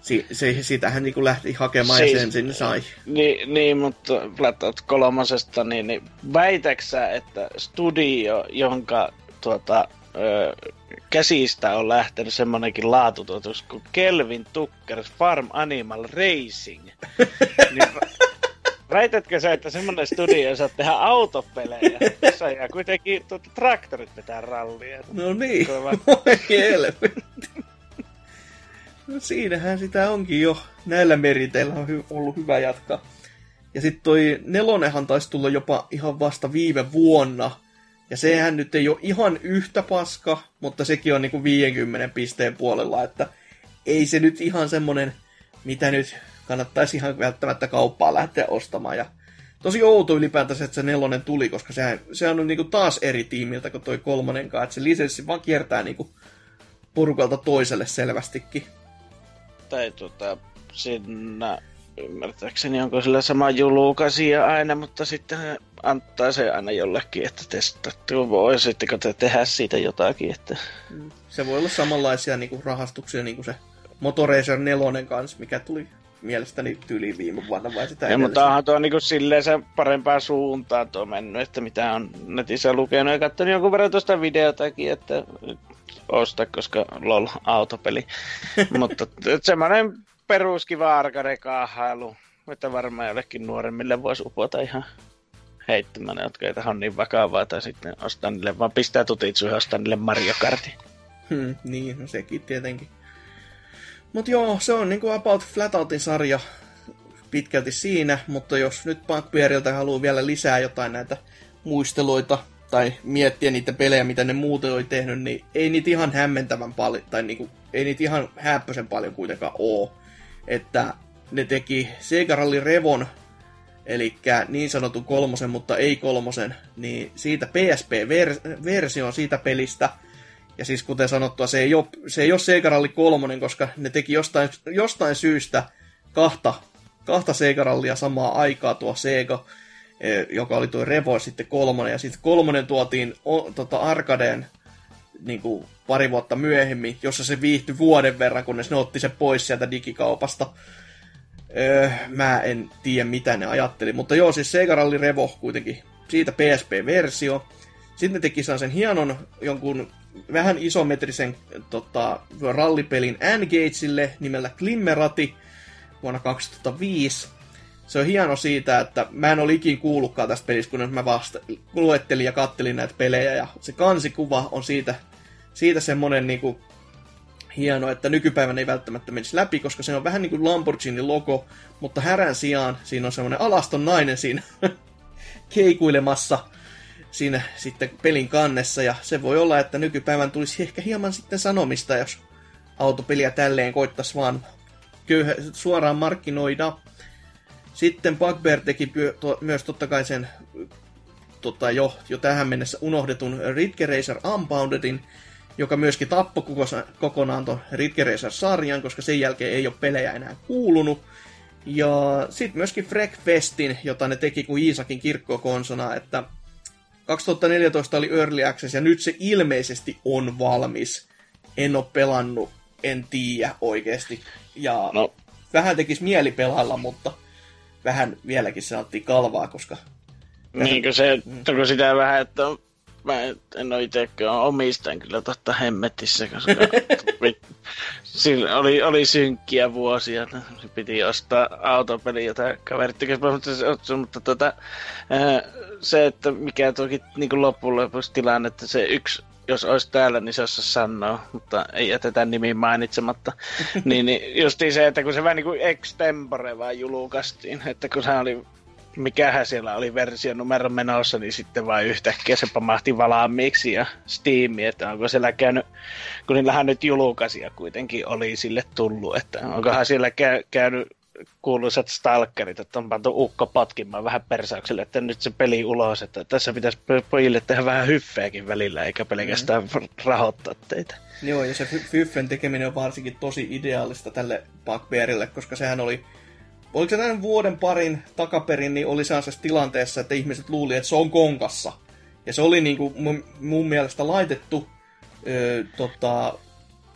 si, se, sitähän niin lähti hakemaan siis, ja sen sinne sai. Niin, niin mutta Flat Out kolmosesta, niin, niin väitäksä, että studio, jonka tuota, ö, käsistä on lähtenyt semmonenkin laatutuotus kuin Kelvin Tuckers Farm Animal Racing. <laughs> niin, väitätkö sä, että semmonen studio saa tehdä autopelejä, jossa ja kuitenkin tuota, traktorit pitää rallia? No niin, voi <laughs> helvetti. No siinähän sitä onkin jo. Näillä meriteillä on hy- ollut hyvä jatkaa. Ja sitten toi nelonenhan taisi tulla jopa ihan vasta viime vuonna. Ja sehän nyt ei ole ihan yhtä paska, mutta sekin on niinku 50 pisteen puolella, että ei se nyt ihan semmonen, mitä nyt kannattaisi ihan välttämättä kauppaa lähteä ostamaan. Ja tosi outo ylipäätänsä, että se nelonen tuli, koska sehän, sehän on niinku taas eri tiimiltä kuin toi kolmonenkaan, että se lisenssi vaan kiertää niinku porukalta toiselle selvästikin tai tota, sinä ymmärtääkseni onko sillä sama julkaisija aina, mutta sitten antaa se aina jollekin, että testattu voisitteko te tehdä siitä jotakin. Että... Se voi olla samanlaisia niin kuin rahastuksia niin kuin se Motoracer 4 kanssa, mikä tuli mielestäni tyyliin viime vuonna vai sitä ja, mutta onhan tuo niin silleen se parempaa suuntaan tuo mennyt, että mitä on netissä lukenut ja katsonut jonkun verran tuosta videotakin, että osta, koska lol, autopeli. <laughs> Mutta semmoinen peruskiva arcade-kaahailu, että varmaan jollekin nuoremmille voisi upota ihan heittämään, jotka ei tähän niin vakavaa, tai sitten ostaa niille, vaan pistää tutitsu ja ostaa niille Mario Kartin. Hmm, niin, no sekin tietenkin. Mut joo, se on niinku About Flatoutin sarja pitkälti siinä, mutta jos nyt Bugbearilta haluaa vielä lisää jotain näitä muisteluita tai miettiä niitä pelejä, mitä ne muuten oli tehnyt, niin ei niitä ihan hämmentävän paljon, tai niinku, ei niitä ihan häppösen paljon kuitenkaan oo. Että ne teki Sega Rally Revon, eli niin sanotun kolmosen, mutta ei kolmosen, niin siitä PSP-versio siitä pelistä. Ja siis kuten sanottua, se ei ole, se ei ole Sega Rally 3, koska ne teki jostain, jostain syystä kahta, kahta Sega Rallia samaa aikaa tuo Sega E, joka oli tuo Revo sitten kolmonen, ja sitten kolmonen tuotiin o, tota Arkadeen niin kuin pari vuotta myöhemmin, jossa se viihtyi vuoden verran, kunnes ne otti se pois sieltä digikaupasta. Öö, mä en tiedä, mitä ne ajatteli, mutta joo, siis Sega Rally Revo kuitenkin, siitä PSP-versio. Sitten ne teki sen hienon jonkun vähän isometrisen tota, rallipelin N-Gatesille nimellä Glimmerati vuonna 2005 se on hieno siitä, että mä en ole ikin kuullutkaan tästä pelistä, kun mä vasta luettelin ja kattelin näitä pelejä, ja se kansikuva on siitä, siitä semmonen niinku hieno, että nykypäivänä ei välttämättä menisi läpi, koska se on vähän niin kuin Lamborghini logo, mutta härän sijaan siinä on semmoinen alaston nainen siinä <laughs> keikuilemassa siinä sitten pelin kannessa, ja se voi olla, että nykypäivän tulisi ehkä hieman sitten sanomista, jos autopeliä tälleen koittaisi vaan köyhä, suoraan markkinoida. Sitten Bugbear teki myös totta kai sen tota, jo, jo tähän mennessä unohdetun Ridge Racer Unboundedin, joka myöskin tappoi kokonaan tuon Ridge Racer-sarjan, koska sen jälkeen ei ole pelejä enää kuulunut. Ja sitten myöskin Festin, jota ne teki kuin Iisakin kirkkokonsona, että 2014 oli Early Access ja nyt se ilmeisesti on valmis. En ole pelannut, en tiedä oikeasti. Ja no. vähän tekisi mieli pelailla, mutta vähän vieläkin sanottiin kalvaa, koska... Niinkö se, onko sitä vähän, että mä en ole itsekään omistan kyllä totta hemmetissä, koska <laughs> sillä oli, oli synkkiä vuosia, piti ostaa autopeli, jota kaverit tekisi, mutta, mutta tota, se, että mikä toki niin loppujen lopuksi tilanne, että se yksi jos olisi täällä, niin se olisi sanoa, mutta ei jätetä nimi mainitsematta. <laughs> niin, niin justiin se, että kun se vähän niin kuin extempore vaan julkaistiin, että kun se oli mikähän siellä oli versio numero menossa, niin sitten vain yhtäkkiä se pamahti valaamiksi ja Steam, että onko siellä käynyt, kun niillähän nyt julkaisia kuitenkin oli sille tullut, että onkohan siellä käy, käynyt kuuluisat stalkerit, että on pantu ukko potkimaan vähän persaukselle, että nyt se peli ulos, että tässä pitäisi pojille tehdä vähän hyffeäkin välillä, eikä pelkästään mm. rahoittaa teitä. Joo, ja se hyffen tekeminen on varsinkin tosi ideaalista tälle Bugbearille, koska sehän oli oliko se näin vuoden parin takaperin, niin oli sellaisessa tilanteessa, että ihmiset luuli, että se on konkassa. Ja se oli niinku mun, mun mielestä laitettu ö, tota,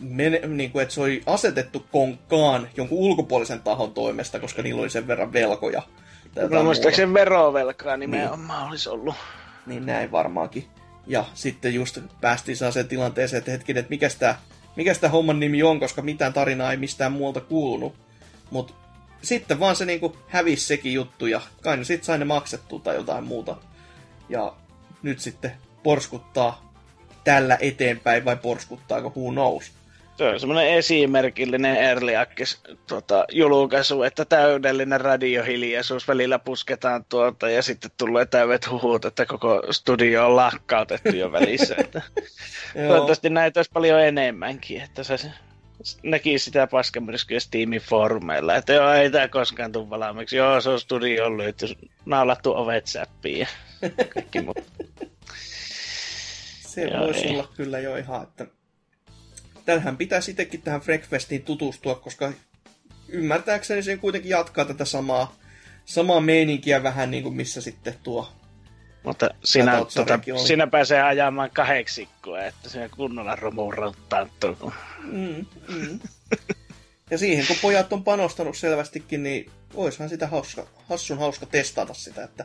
mene, niin kuin, että se oli asetettu konkkaan jonkun ulkopuolisen tahon toimesta, koska niillä oli sen verran velkoja. No muistaakseni verovelkaa nimenomaan niin. olisi ollut. Niin näin varmaankin. Ja sitten just päästiin sen tilanteeseen, että hetken, että mikä tämä mikä sitä homman nimi on, koska mitään tarinaa ei mistään muualta kuulunut. Mutta sitten vaan se niinku hävisi sekin juttu ja kai ne sitten sai ne maksettua tai jotain muuta. Ja nyt sitten porskuttaa tällä eteenpäin vai porskuttaako who knows. Se on semmoinen esimerkillinen Early Access tuota, julkaisu, että täydellinen radiohiljaisuus välillä pusketaan tuota ja sitten tulee täydet huhut, että koko studio on lakkautettu jo välissä. Että <laughs> toivottavasti näitä olisi paljon enemmänkin, että se näki sitä paskemyrskyä Steamin foorumeilla, että joo, ei tämä koskaan tule valmiiksi. Joo, se on studio lyhyt, naulattu ovet säppiin ja kaikki muu. <laughs> Se voisi olla kyllä jo ihan, että tähän pitäisi itsekin tähän Freakfestiin tutustua, koska ymmärtääkseni se kuitenkin jatkaa tätä samaa, samaa meininkiä vähän niin kuin missä sitten tuo mutta siinä, tota, siinä pääsee ajamaan kahdeksikkoa, että se kunnolla romuun mm, mm. Ja siihen, kun pojat on panostanut selvästikin, niin oishan sitä hauska, hassun hauska testata sitä, että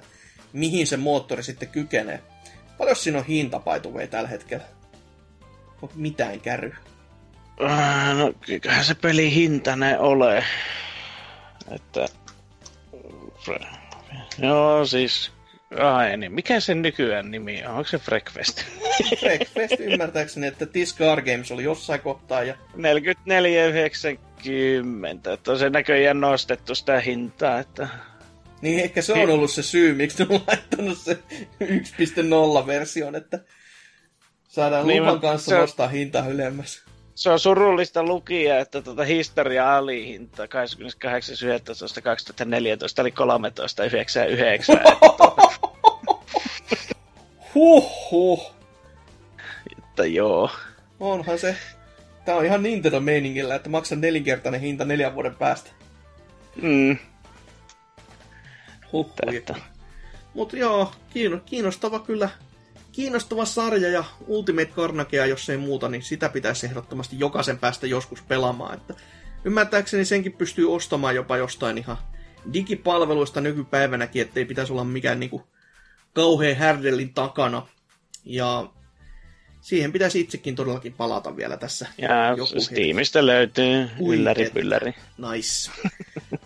mihin se moottori sitten kykenee. Paljon siinä on hintapaituvei tällä hetkellä? Onko mitään käry? Äh, no kyllähän se peli hintainen ole. Että... Joo, siis... Ai niin, mikä sen nykyään nimi on? Onko se Freakfest? <laughs> Freakfest ymmärtääkseni, että Tiscar Games oli jossain kohtaa ja... 44,90, että on se näköjään nostettu sitä hintaa, että... Niin ehkä se on ollut se syy, miksi ne on laittanut se 1.0-version, että saadaan niin, lupan kanssa se... nostaa hintaa ylemmäs se on surullista lukia, että tuota historia alihinta 28.11.2014 oli 13.99. Huhhuh. Että joo. Onhan se. Tää on ihan Nintendo-meiningillä, että maksan nelinkertainen hinta neljän vuoden päästä. Mm. Huhhuh. Mutta joo, kiinnostava kyllä kiinnostava sarja ja Ultimate Carnagea, jos ei muuta, niin sitä pitäisi ehdottomasti jokaisen päästä joskus pelaamaan. Että ymmärtääkseni senkin pystyy ostamaan jopa jostain ihan digipalveluista nykypäivänäkin, ettei pitäisi olla mikään niinku kauhean härdellin takana. Ja siihen pitäisi itsekin todellakin palata vielä tässä. Ja joku Steamista hetki. löytyy ylläri pylläri. Nice.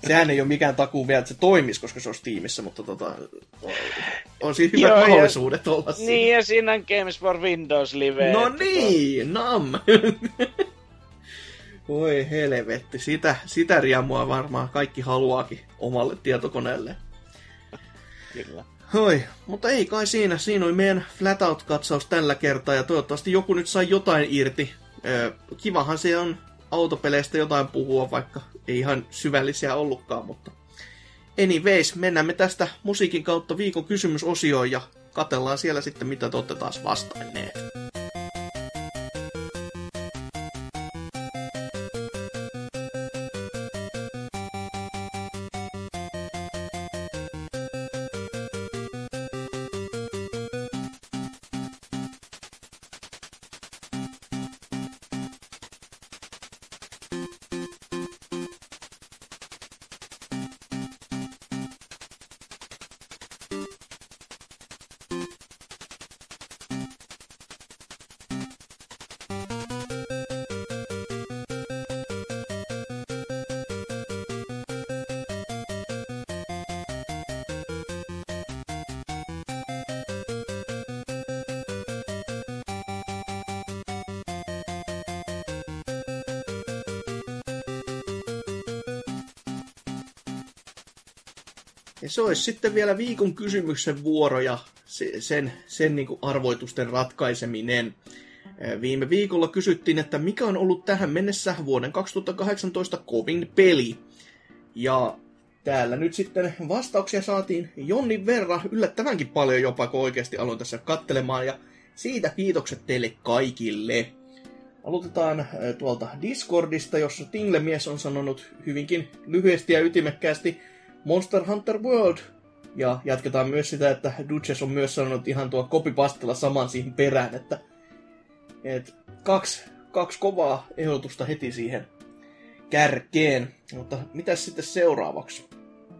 Sehän ei ole mikään takuu vielä, että se toimisi, koska se on Steamissa, mutta tota, on siinä hyvät Joo, mahdollisuudet ja, olla siinä. Niin, ja siinä on Games for Windows Live. No niin, nam. Voi helvetti, sitä, sitä riemua varmaan kaikki haluaakin omalle tietokoneelle. Kyllä. Hoi, mutta ei kai siinä. Siinä oli meidän Flatout-katsaus tällä kertaa ja toivottavasti joku nyt sai jotain irti. kivahan se on autopeleistä jotain puhua, vaikka ei ihan syvällisiä ollutkaan, mutta anyways, mennään me tästä musiikin kautta viikon kysymysosioon ja katellaan siellä sitten, mitä te olette taas vastanneet. Ja se olisi sitten vielä viikon kysymyksen vuoro ja sen, sen niin arvoitusten ratkaiseminen. Viime viikolla kysyttiin, että mikä on ollut tähän mennessä vuoden 2018 kovin peli. Ja täällä nyt sitten vastauksia saatiin Jonnin verran, yllättävänkin paljon jopa, kun oikeasti aloin tässä kattelemaan. Ja siitä kiitokset teille kaikille. Aloitetaan tuolta Discordista, jossa Tingle-mies on sanonut hyvinkin lyhyesti ja ytimekkäästi Monster Hunter World. Ja jatketaan myös sitä, että Duchess on myös sanonut ihan tuo kopipastella saman siihen perään, että et kaksi kaksi kovaa ehdotusta heti siihen kärkeen. Mutta mitä sitten seuraavaksi?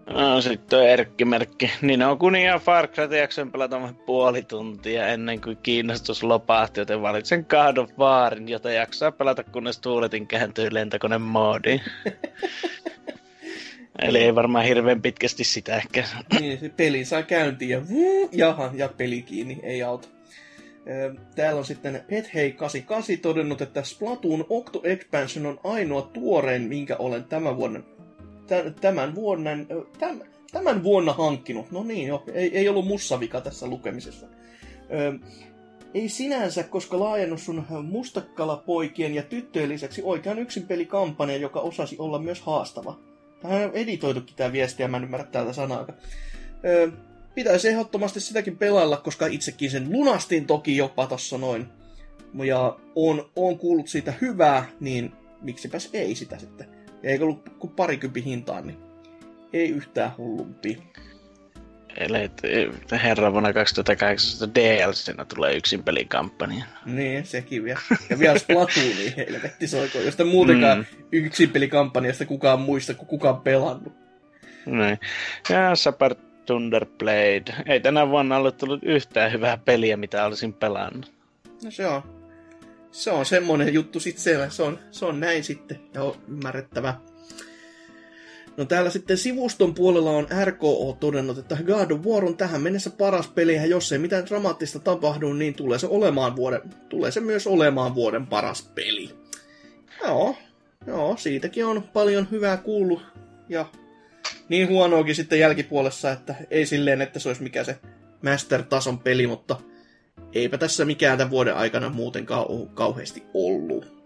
No, sitten on Erkki-merkki. Niin on kun ihan Far Cry jaksoin pelata puoli tuntia ennen kuin kiinnostus lopahti, joten valitsen God of Warin, jota jaksaa pelata kunnes tuuletin kääntyy lentokone moodiin. <laughs> Eli ei varmaan hirveän pitkästi sitä ehkä. niin, se peli saa käyntiin ja vuu, jaha, ja peli kiinni, ei auta. Täällä on sitten PetHei88 todennut, että Splatoon Octo Expansion on ainoa tuorein, minkä olen tämän vuonna, tämän vuoden, tämän, tämän vuonna hankkinut. No niin, jo, ei, ei ollut mussavika tässä lukemisessa. Ei sinänsä, koska laajennus on mustakkalapoikien ja tyttöjen lisäksi oikean yksin pelikampanja, joka osasi olla myös haastava. Tähän on editoitukin tämä viesti ja mä en ymmärrä täältä sanaa pitäisi ehdottomasti sitäkin pelailla, koska itsekin sen lunastin toki jopa tossa noin. Ja on, on kuullut siitä hyvää, niin miksipäs ei sitä sitten. Eikö ollut kuin parikympi hintaan, niin ei yhtään hullumpi. Eli herra vuonna 2018 DLCnä tulee yksin pelikampanja. Niin, sekin vielä. Ja vielä Splatooniin helvetti soiko, josta muutenkaan mm. yksin pelikampanjasta kukaan muista, kun kukaan pelannut. Niin. Ja Super Thunderblade. Ei tänä vuonna ole tullut yhtään hyvää peliä, mitä olisin pelannut. No se on. Se on semmonen juttu sitten siellä. Se on, se on näin sitten ja on ymmärrettävä. No täällä sitten sivuston puolella on RKO todennut, että God of War on tähän mennessä paras peli, ja jos ei mitään dramaattista tapahdu, niin tulee se, olemaan vuoden, tulee se myös olemaan vuoden paras peli. Joo, joo, siitäkin on paljon hyvää kuullut, ja niin huonoakin sitten jälkipuolessa, että ei silleen, että se olisi mikä se master-tason peli, mutta eipä tässä mikään tämän vuoden aikana muutenkaan ole kauheasti ollut.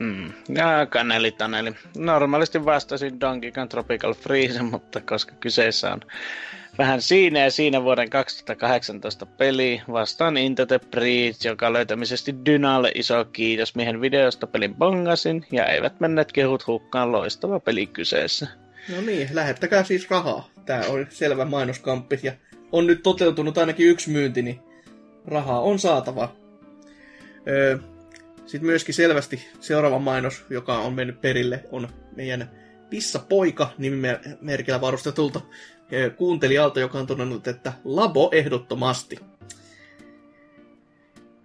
Mm. Ja kaneli taneli. Normaalisti vastasin Donkey Kong Tropical Freeze, <laughs> mutta koska kyseessä on vähän siinä ja siinä vuoden 2018 peli, vastaan Into the Breach, joka löytämisesti Dynalle iso kiitos miehen videosta pelin bongasin, ja eivät menneet kehut hukkaan loistava peli kyseessä. No niin, lähettäkää siis rahaa. Tää on selvä mainoskamppi ja on nyt toteutunut ainakin yksi myynti, niin rahaa on saatava. Öö, Sitten myöskin selvästi seuraava mainos, joka on mennyt perille, on meidän Pissa Poika nimimerkillä varustetulta kuuntelijalta, joka on todennut, että labo ehdottomasti.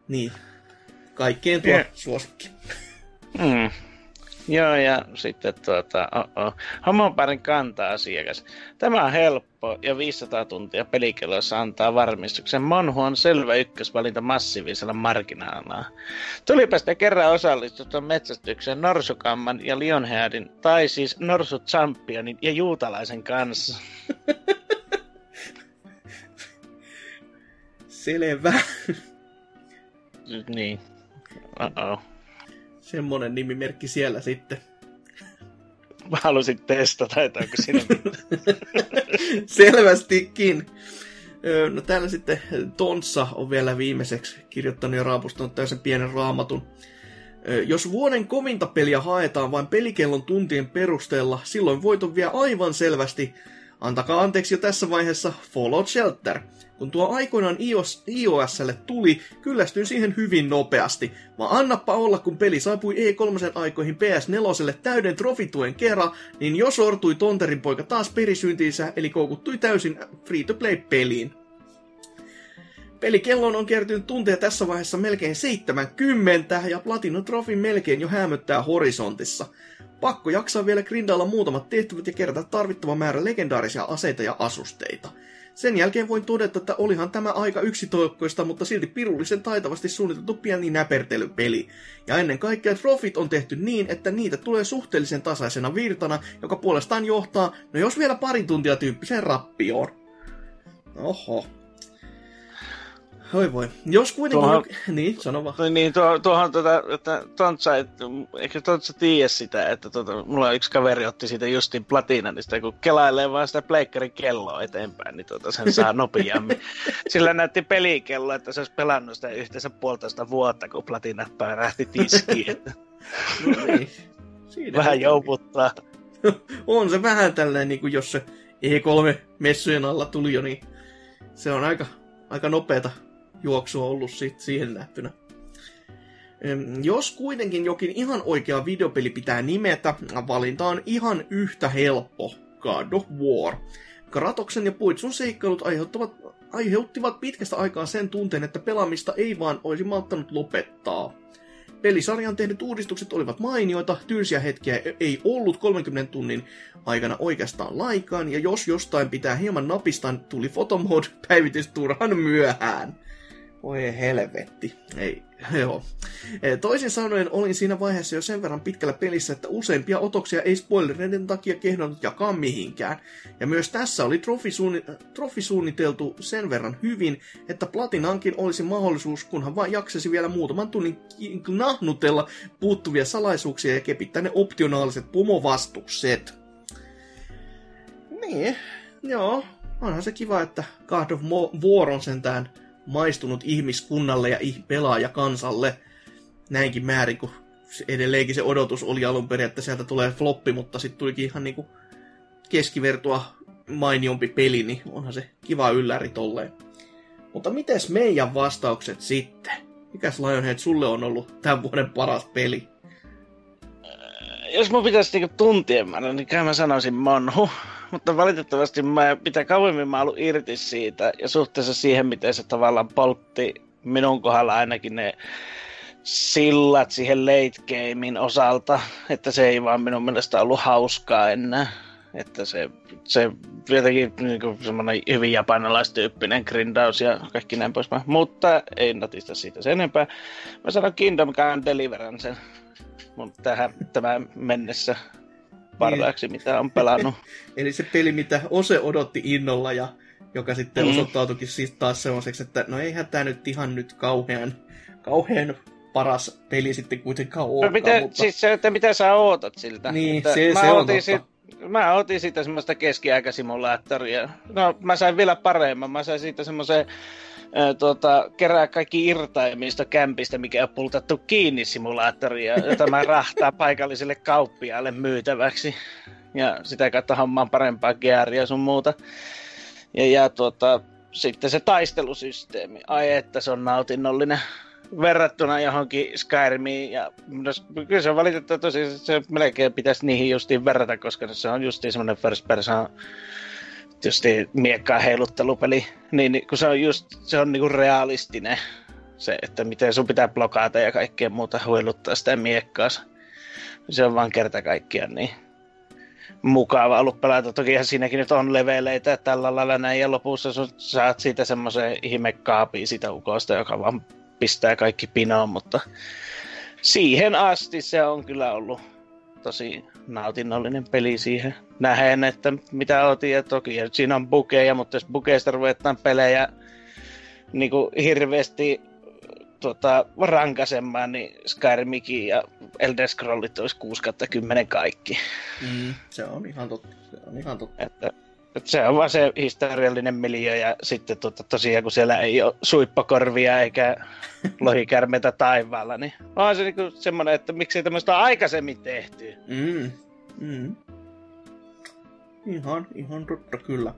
Niin, kaikkeen tuo yeah. suosikki. Mm. Joo, ja sitten tuota, oh-oh. Homoparin kanta-asiakas. Tämä on helppo ja 500 tuntia pelikelloissa antaa varmistuksen. Monhu on selvä ykkösvalinta massiivisella marginaalilla. Tulipa sitten kerran osallistuttua metsästykseen Norsukamman ja Lionheadin, tai siis Norsu Championin ja Juutalaisen kanssa. <laughs> Selvä. niin. Uh-oh semmonen nimimerkki siellä sitten. Mä halusin testata, että onko siinä <laughs> Selvästikin. No täällä sitten Tonssa on vielä viimeiseksi kirjoittanut ja raapustanut täysin pienen raamatun. Jos vuoden kovinta peliä haetaan vain pelikellon tuntien perusteella, silloin voiton vie aivan selvästi, antakaa anteeksi jo tässä vaiheessa, Fallout Shelter – kun tuo aikoinaan iOS, iOSlle tuli, kyllästyin siihen hyvin nopeasti. Mä annappa olla, kun peli saapui E3 aikoihin PS4 täyden trofituen kerran, niin jo sortui Tonterin poika taas perisyntiinsä, eli koukuttui täysin free-to-play-peliin. Pelikellon on kertynyt tunteja tässä vaiheessa melkein 70, ja Platinum Trophy melkein jo hämöttää horisontissa. Pakko jaksaa vielä grindailla muutamat tehtävät ja kerätä tarvittava määrä legendaarisia aseita ja asusteita. Sen jälkeen voin todeta, että olihan tämä aika yksitoikkoista, mutta silti pirullisen taitavasti suunniteltu pieni näpertelypeli. Ja ennen kaikkea trofit on tehty niin, että niitä tulee suhteellisen tasaisena virtana, joka puolestaan johtaa, no jos vielä parin tuntia tyyppiseen rappioon. Oho, Oi voi. Jos kuitenkin... Tuohon, <laughs> niin, sano vaan. Niin, tuo, tuohon tuota, että Tontsa, että, ehkä Tontsa tiedä sitä, että tuota, mulla yksi kaveri otti siitä justin platinan, niin sitä kun kelailee vaan sitä pleikkarin kelloa eteenpäin, niin tuota, sen saa nopeammin. <laughs> Sillä näytti pelikello, että se olisi pelannut sitä yhteensä puolitoista vuotta, kun platina pärähti tiskiin. <laughs> no niin. Siinä vähän jouputtaa. on se vähän tälleen, niin kuin jos se E3-messujen alla tuli jo, niin se on aika, aika nopeata juoksu on ollut siitä, siihen nähtynä. Jos kuitenkin jokin ihan oikea videopeli pitää nimetä, valinta on ihan yhtä helppo. God of War. Kratoksen ja Puitsun seikkailut aiheuttavat, aiheuttivat pitkästä aikaa sen tunteen, että pelaamista ei vaan olisi malttanut lopettaa. Pelisarjan tehdyt uudistukset olivat mainioita, tylsiä hetkiä ei ollut 30 tunnin aikana oikeastaan laikaan, ja jos jostain pitää hieman napistaa, tuli Photomode päivitys turhan myöhään. Voi helvetti. Ei, <laughs> joo. E, toisin sanoen olin siinä vaiheessa jo sen verran pitkällä pelissä, että useimpia otoksia ei spoilereiden takia kehdannut jakaa mihinkään. Ja myös tässä oli trofi, suunni- trofi suunniteltu sen verran hyvin, että Platinankin olisi mahdollisuus, kunhan vain jaksasi vielä muutaman tunnin nahnutella puuttuvia salaisuuksia ja kepittää ne optionaaliset pumovastukset. Niin, joo. Onhan se kiva, että God of War on sentään maistunut ihmiskunnalle ja pelaajakansalle näinkin määrin, kun edelleenkin se odotus oli alun perin, että sieltä tulee floppi, mutta sitten tulikin ihan niinku keskivertoa mainiompi peli, niin onhan se kiva ylläri tolleen. Mutta mites meidän vastaukset sitten? Mikäs Lionhead sulle on ollut tämän vuoden paras peli? Jos mun pitäisi niinku tuntien määrä, niin kai mä sanoisin Monhu mutta valitettavasti mä, mitä kauemmin mä ollut irti siitä ja suhteessa siihen, miten se tavallaan poltti minun kohdalla ainakin ne sillat siihen late gamein osalta, että se ei vaan minun mielestä ollut hauskaa enää. Että se, se jotenkin niin semmoinen hyvin japanilaistyyppinen grindaus ja kaikki näin pois. Mutta ei natista siitä sen enempää. Mä sanon Kingdom Come Deliverance mun tähän tämän mennessä parhaaksi, niin. mitä on pelannut. <laughs> Eli se peli, mitä Ose odotti innolla ja joka sitten mm. osoittautuikin siis taas semmoiseksi, että no eihän tämä nyt ihan nyt kauhean, kauhean paras peli sitten kuitenkaan ole. No mitä, mutta... siis se, että mitä sä ootat siltä. Niin, että se, se on totta. Sit, mä otin siitä semmoista keskiaikasimulaattoria. No, mä sain vielä paremman. Mä sain siitä semmoisen tuota, kerää kaikki irtaimista kämpistä, mikä on pultattu kiinni simulaattoria, jota mä rahtaa paikalliselle kauppiaalle myytäväksi. Ja sitä kautta hommaan parempaa gearia sun muuta. Ja, ja tuota, sitten se taistelusysteemi. Ai että se on nautinnollinen verrattuna johonkin Skyrimiin. Ja kyllä se on valitettavasti, se melkein pitäisi niihin justiin verrata, koska se on justiin semmoinen first person tietysti miekkaa heiluttelupeli, niin, niin kun se on just, se on niinku realistinen se, että miten sun pitää blokata ja kaikkea muuta huiluttaa sitä miekkaa. Se on vaan kerta kaikkiaan niin mukava ollut pelata. Toki siinäkin nyt on leveleitä tällä lailla näin, ja lopussa sun saat siitä semmoisen ihmekaapiin sitä ukosta, joka vaan pistää kaikki pinoon, mutta siihen asti se on kyllä ollut tosi nautinnollinen peli siihen nähen, että mitä otin. Ja toki ja siinä on bukeja, mutta jos bukeista ruvetaan pelejä niin kuin hirveästi tota, rankasemaan, niin Skyrimikin ja Elder Scrollit olisi 6 10 kaikki. Mm, se on ihan totta. Se on ihan totta. Että, että se on vaan se historiallinen miljö ja sitten tota, tosiaan kun siellä ei ole suippakorvia eikä <laughs> lohikärmeitä taivaalla, niin on se niinku semmoinen, että miksi tämmöistä aikaisemmin tehty. Mm. Mm. Ihan, ihan totta kyllä.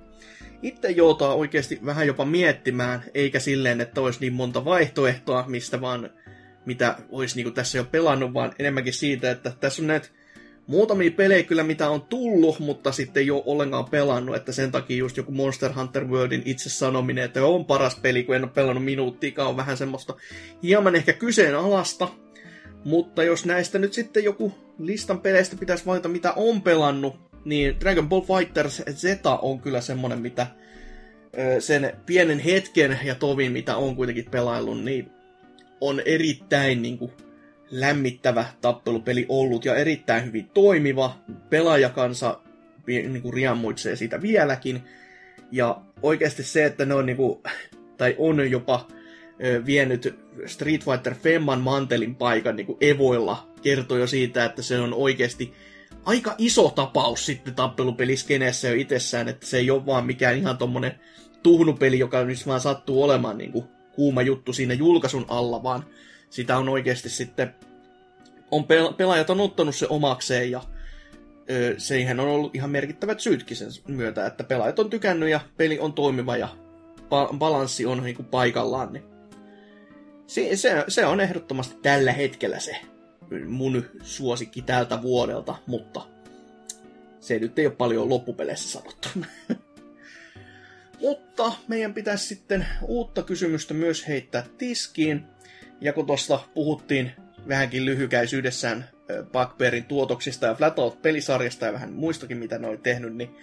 Itse joutaa oikeasti vähän jopa miettimään, eikä silleen, että olisi niin monta vaihtoehtoa, mistä vaan mitä olisi niin tässä jo pelannut, vaan enemmänkin siitä, että tässä on näitä muutamia pelejä kyllä, mitä on tullut, mutta sitten ei ole ollenkaan pelannut, että sen takia just joku Monster Hunter Worldin itse sanominen, että on paras peli, kun en ole pelannut minuuttiikaan, on vähän semmoista hieman ehkä kyseenalaista, mutta jos näistä nyt sitten joku listan peleistä pitäisi valita, mitä on pelannut, niin Dragon Ball Fighters Z on kyllä semmonen, mitä sen pienen hetken ja tovin, mitä on kuitenkin pelaillut, niin on erittäin niin kuin, lämmittävä tappelupeli ollut ja erittäin hyvin toimiva. Pelaajakansa niin kuin, riammuitsee siitä vieläkin. Ja oikeasti se, että ne on, niin kuin, tai on jopa vienyt Street Fighter Femman mantelin paikan niin kuin Evoilla, kertoo jo siitä, että se on oikeasti aika iso tapaus sitten tappelupeliskeneessä jo itsessään, että se ei ole vaan mikään ihan tommonen tuhnupeli, joka nyt vaan sattuu olemaan niin kuin kuuma juttu siinä julkaisun alla, vaan sitä on oikeasti sitten, on pelaajat on ottanut se omakseen ja ö, siihen on ollut ihan merkittävät syytkin sen myötä, että pelaajat on tykännyt ja peli on toimiva ja balanssi on niin kuin paikallaan, niin Se, se, se on ehdottomasti tällä hetkellä se mun suosikki tältä vuodelta, mutta se nyt ei ole paljon loppupeleissä sanottu. <laughs> mutta meidän pitäisi sitten uutta kysymystä myös heittää tiskiin. Ja kun tuosta puhuttiin vähänkin lyhykäisyydessään Bugbearin tuotoksista ja Flatout-pelisarjasta ja vähän muistakin, mitä ne oli tehnyt, niin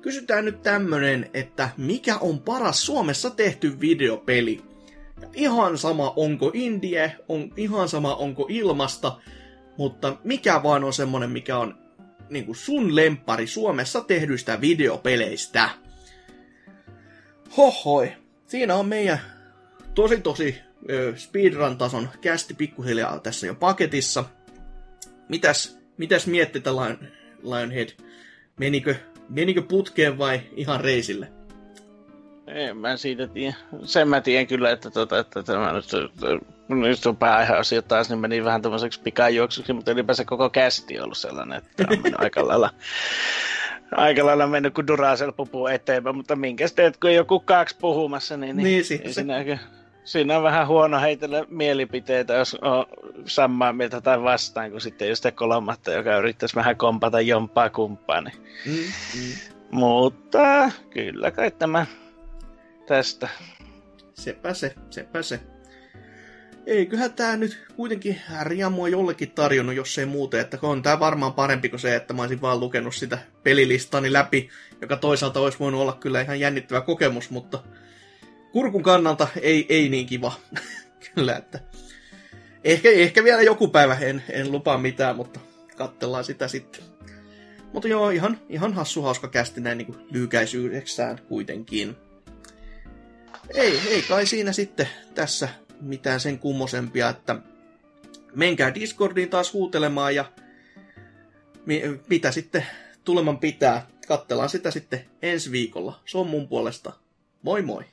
kysytään nyt tämmönen, että mikä on paras Suomessa tehty videopeli? Ja ihan sama onko indie, on ihan sama onko ilmasta, mutta mikä vaan on semmonen, mikä on niin kuin sun lempari Suomessa tehdyistä videopeleistä. Hohoi, siinä on meidän tosi tosi speedrun-tason kästi pikkuhiljaa tässä jo paketissa. Mitäs, mitäs miettii Lion, Lionhead? Menikö, menikö putkeen vai ihan reisille? En mä siitä tiedä. Sen mä tiedän kyllä, että, tota, että tämä nyt, nyt on pääaiheasia taas, niin meni vähän tämmöiseksi pikajuoksuksi, mutta ylipäänsä koko kästi on ollut sellainen, että on mennyt aika <laughs> lailla, aika lailla mennyt kuin Duracell pupuu eteenpäin, mutta minkä teet, kun joku kaksi puhumassa, niin, niin, niin siinä, siinä, siinä on vähän huono heitellä mielipiteitä, jos on samaa mieltä tai vastaan, kuin sitten just kolmatta, joka yrittäisi vähän kompata jompaa kumpaa. Niin. Mm, mm. Mutta kyllä kai tämä tästä. Sepä se, sepä se. Eiköhän tää nyt kuitenkin riamua jollekin tarjonnut, jos ei muuten, että on tää varmaan parempi kuin se, että mä olisin vaan lukenut sitä pelilistani läpi, joka toisaalta olisi voinut olla kyllä ihan jännittävä kokemus, mutta kurkun kannalta ei, ei niin kiva. <laughs> kyllä, että ehkä, ehkä vielä joku päivä en, en lupaa mitään, mutta katsellaan sitä sitten. Mutta joo, ihan, ihan hassu hauska kästi näin niin lyhykäisyydeksään kuitenkin ei, ei kai siinä sitten tässä mitään sen kummosempia, että menkää Discordiin taas huutelemaan ja mitä sitten tuleman pitää. Kattellaan sitä sitten ensi viikolla. Se on mun puolesta. Moi moi!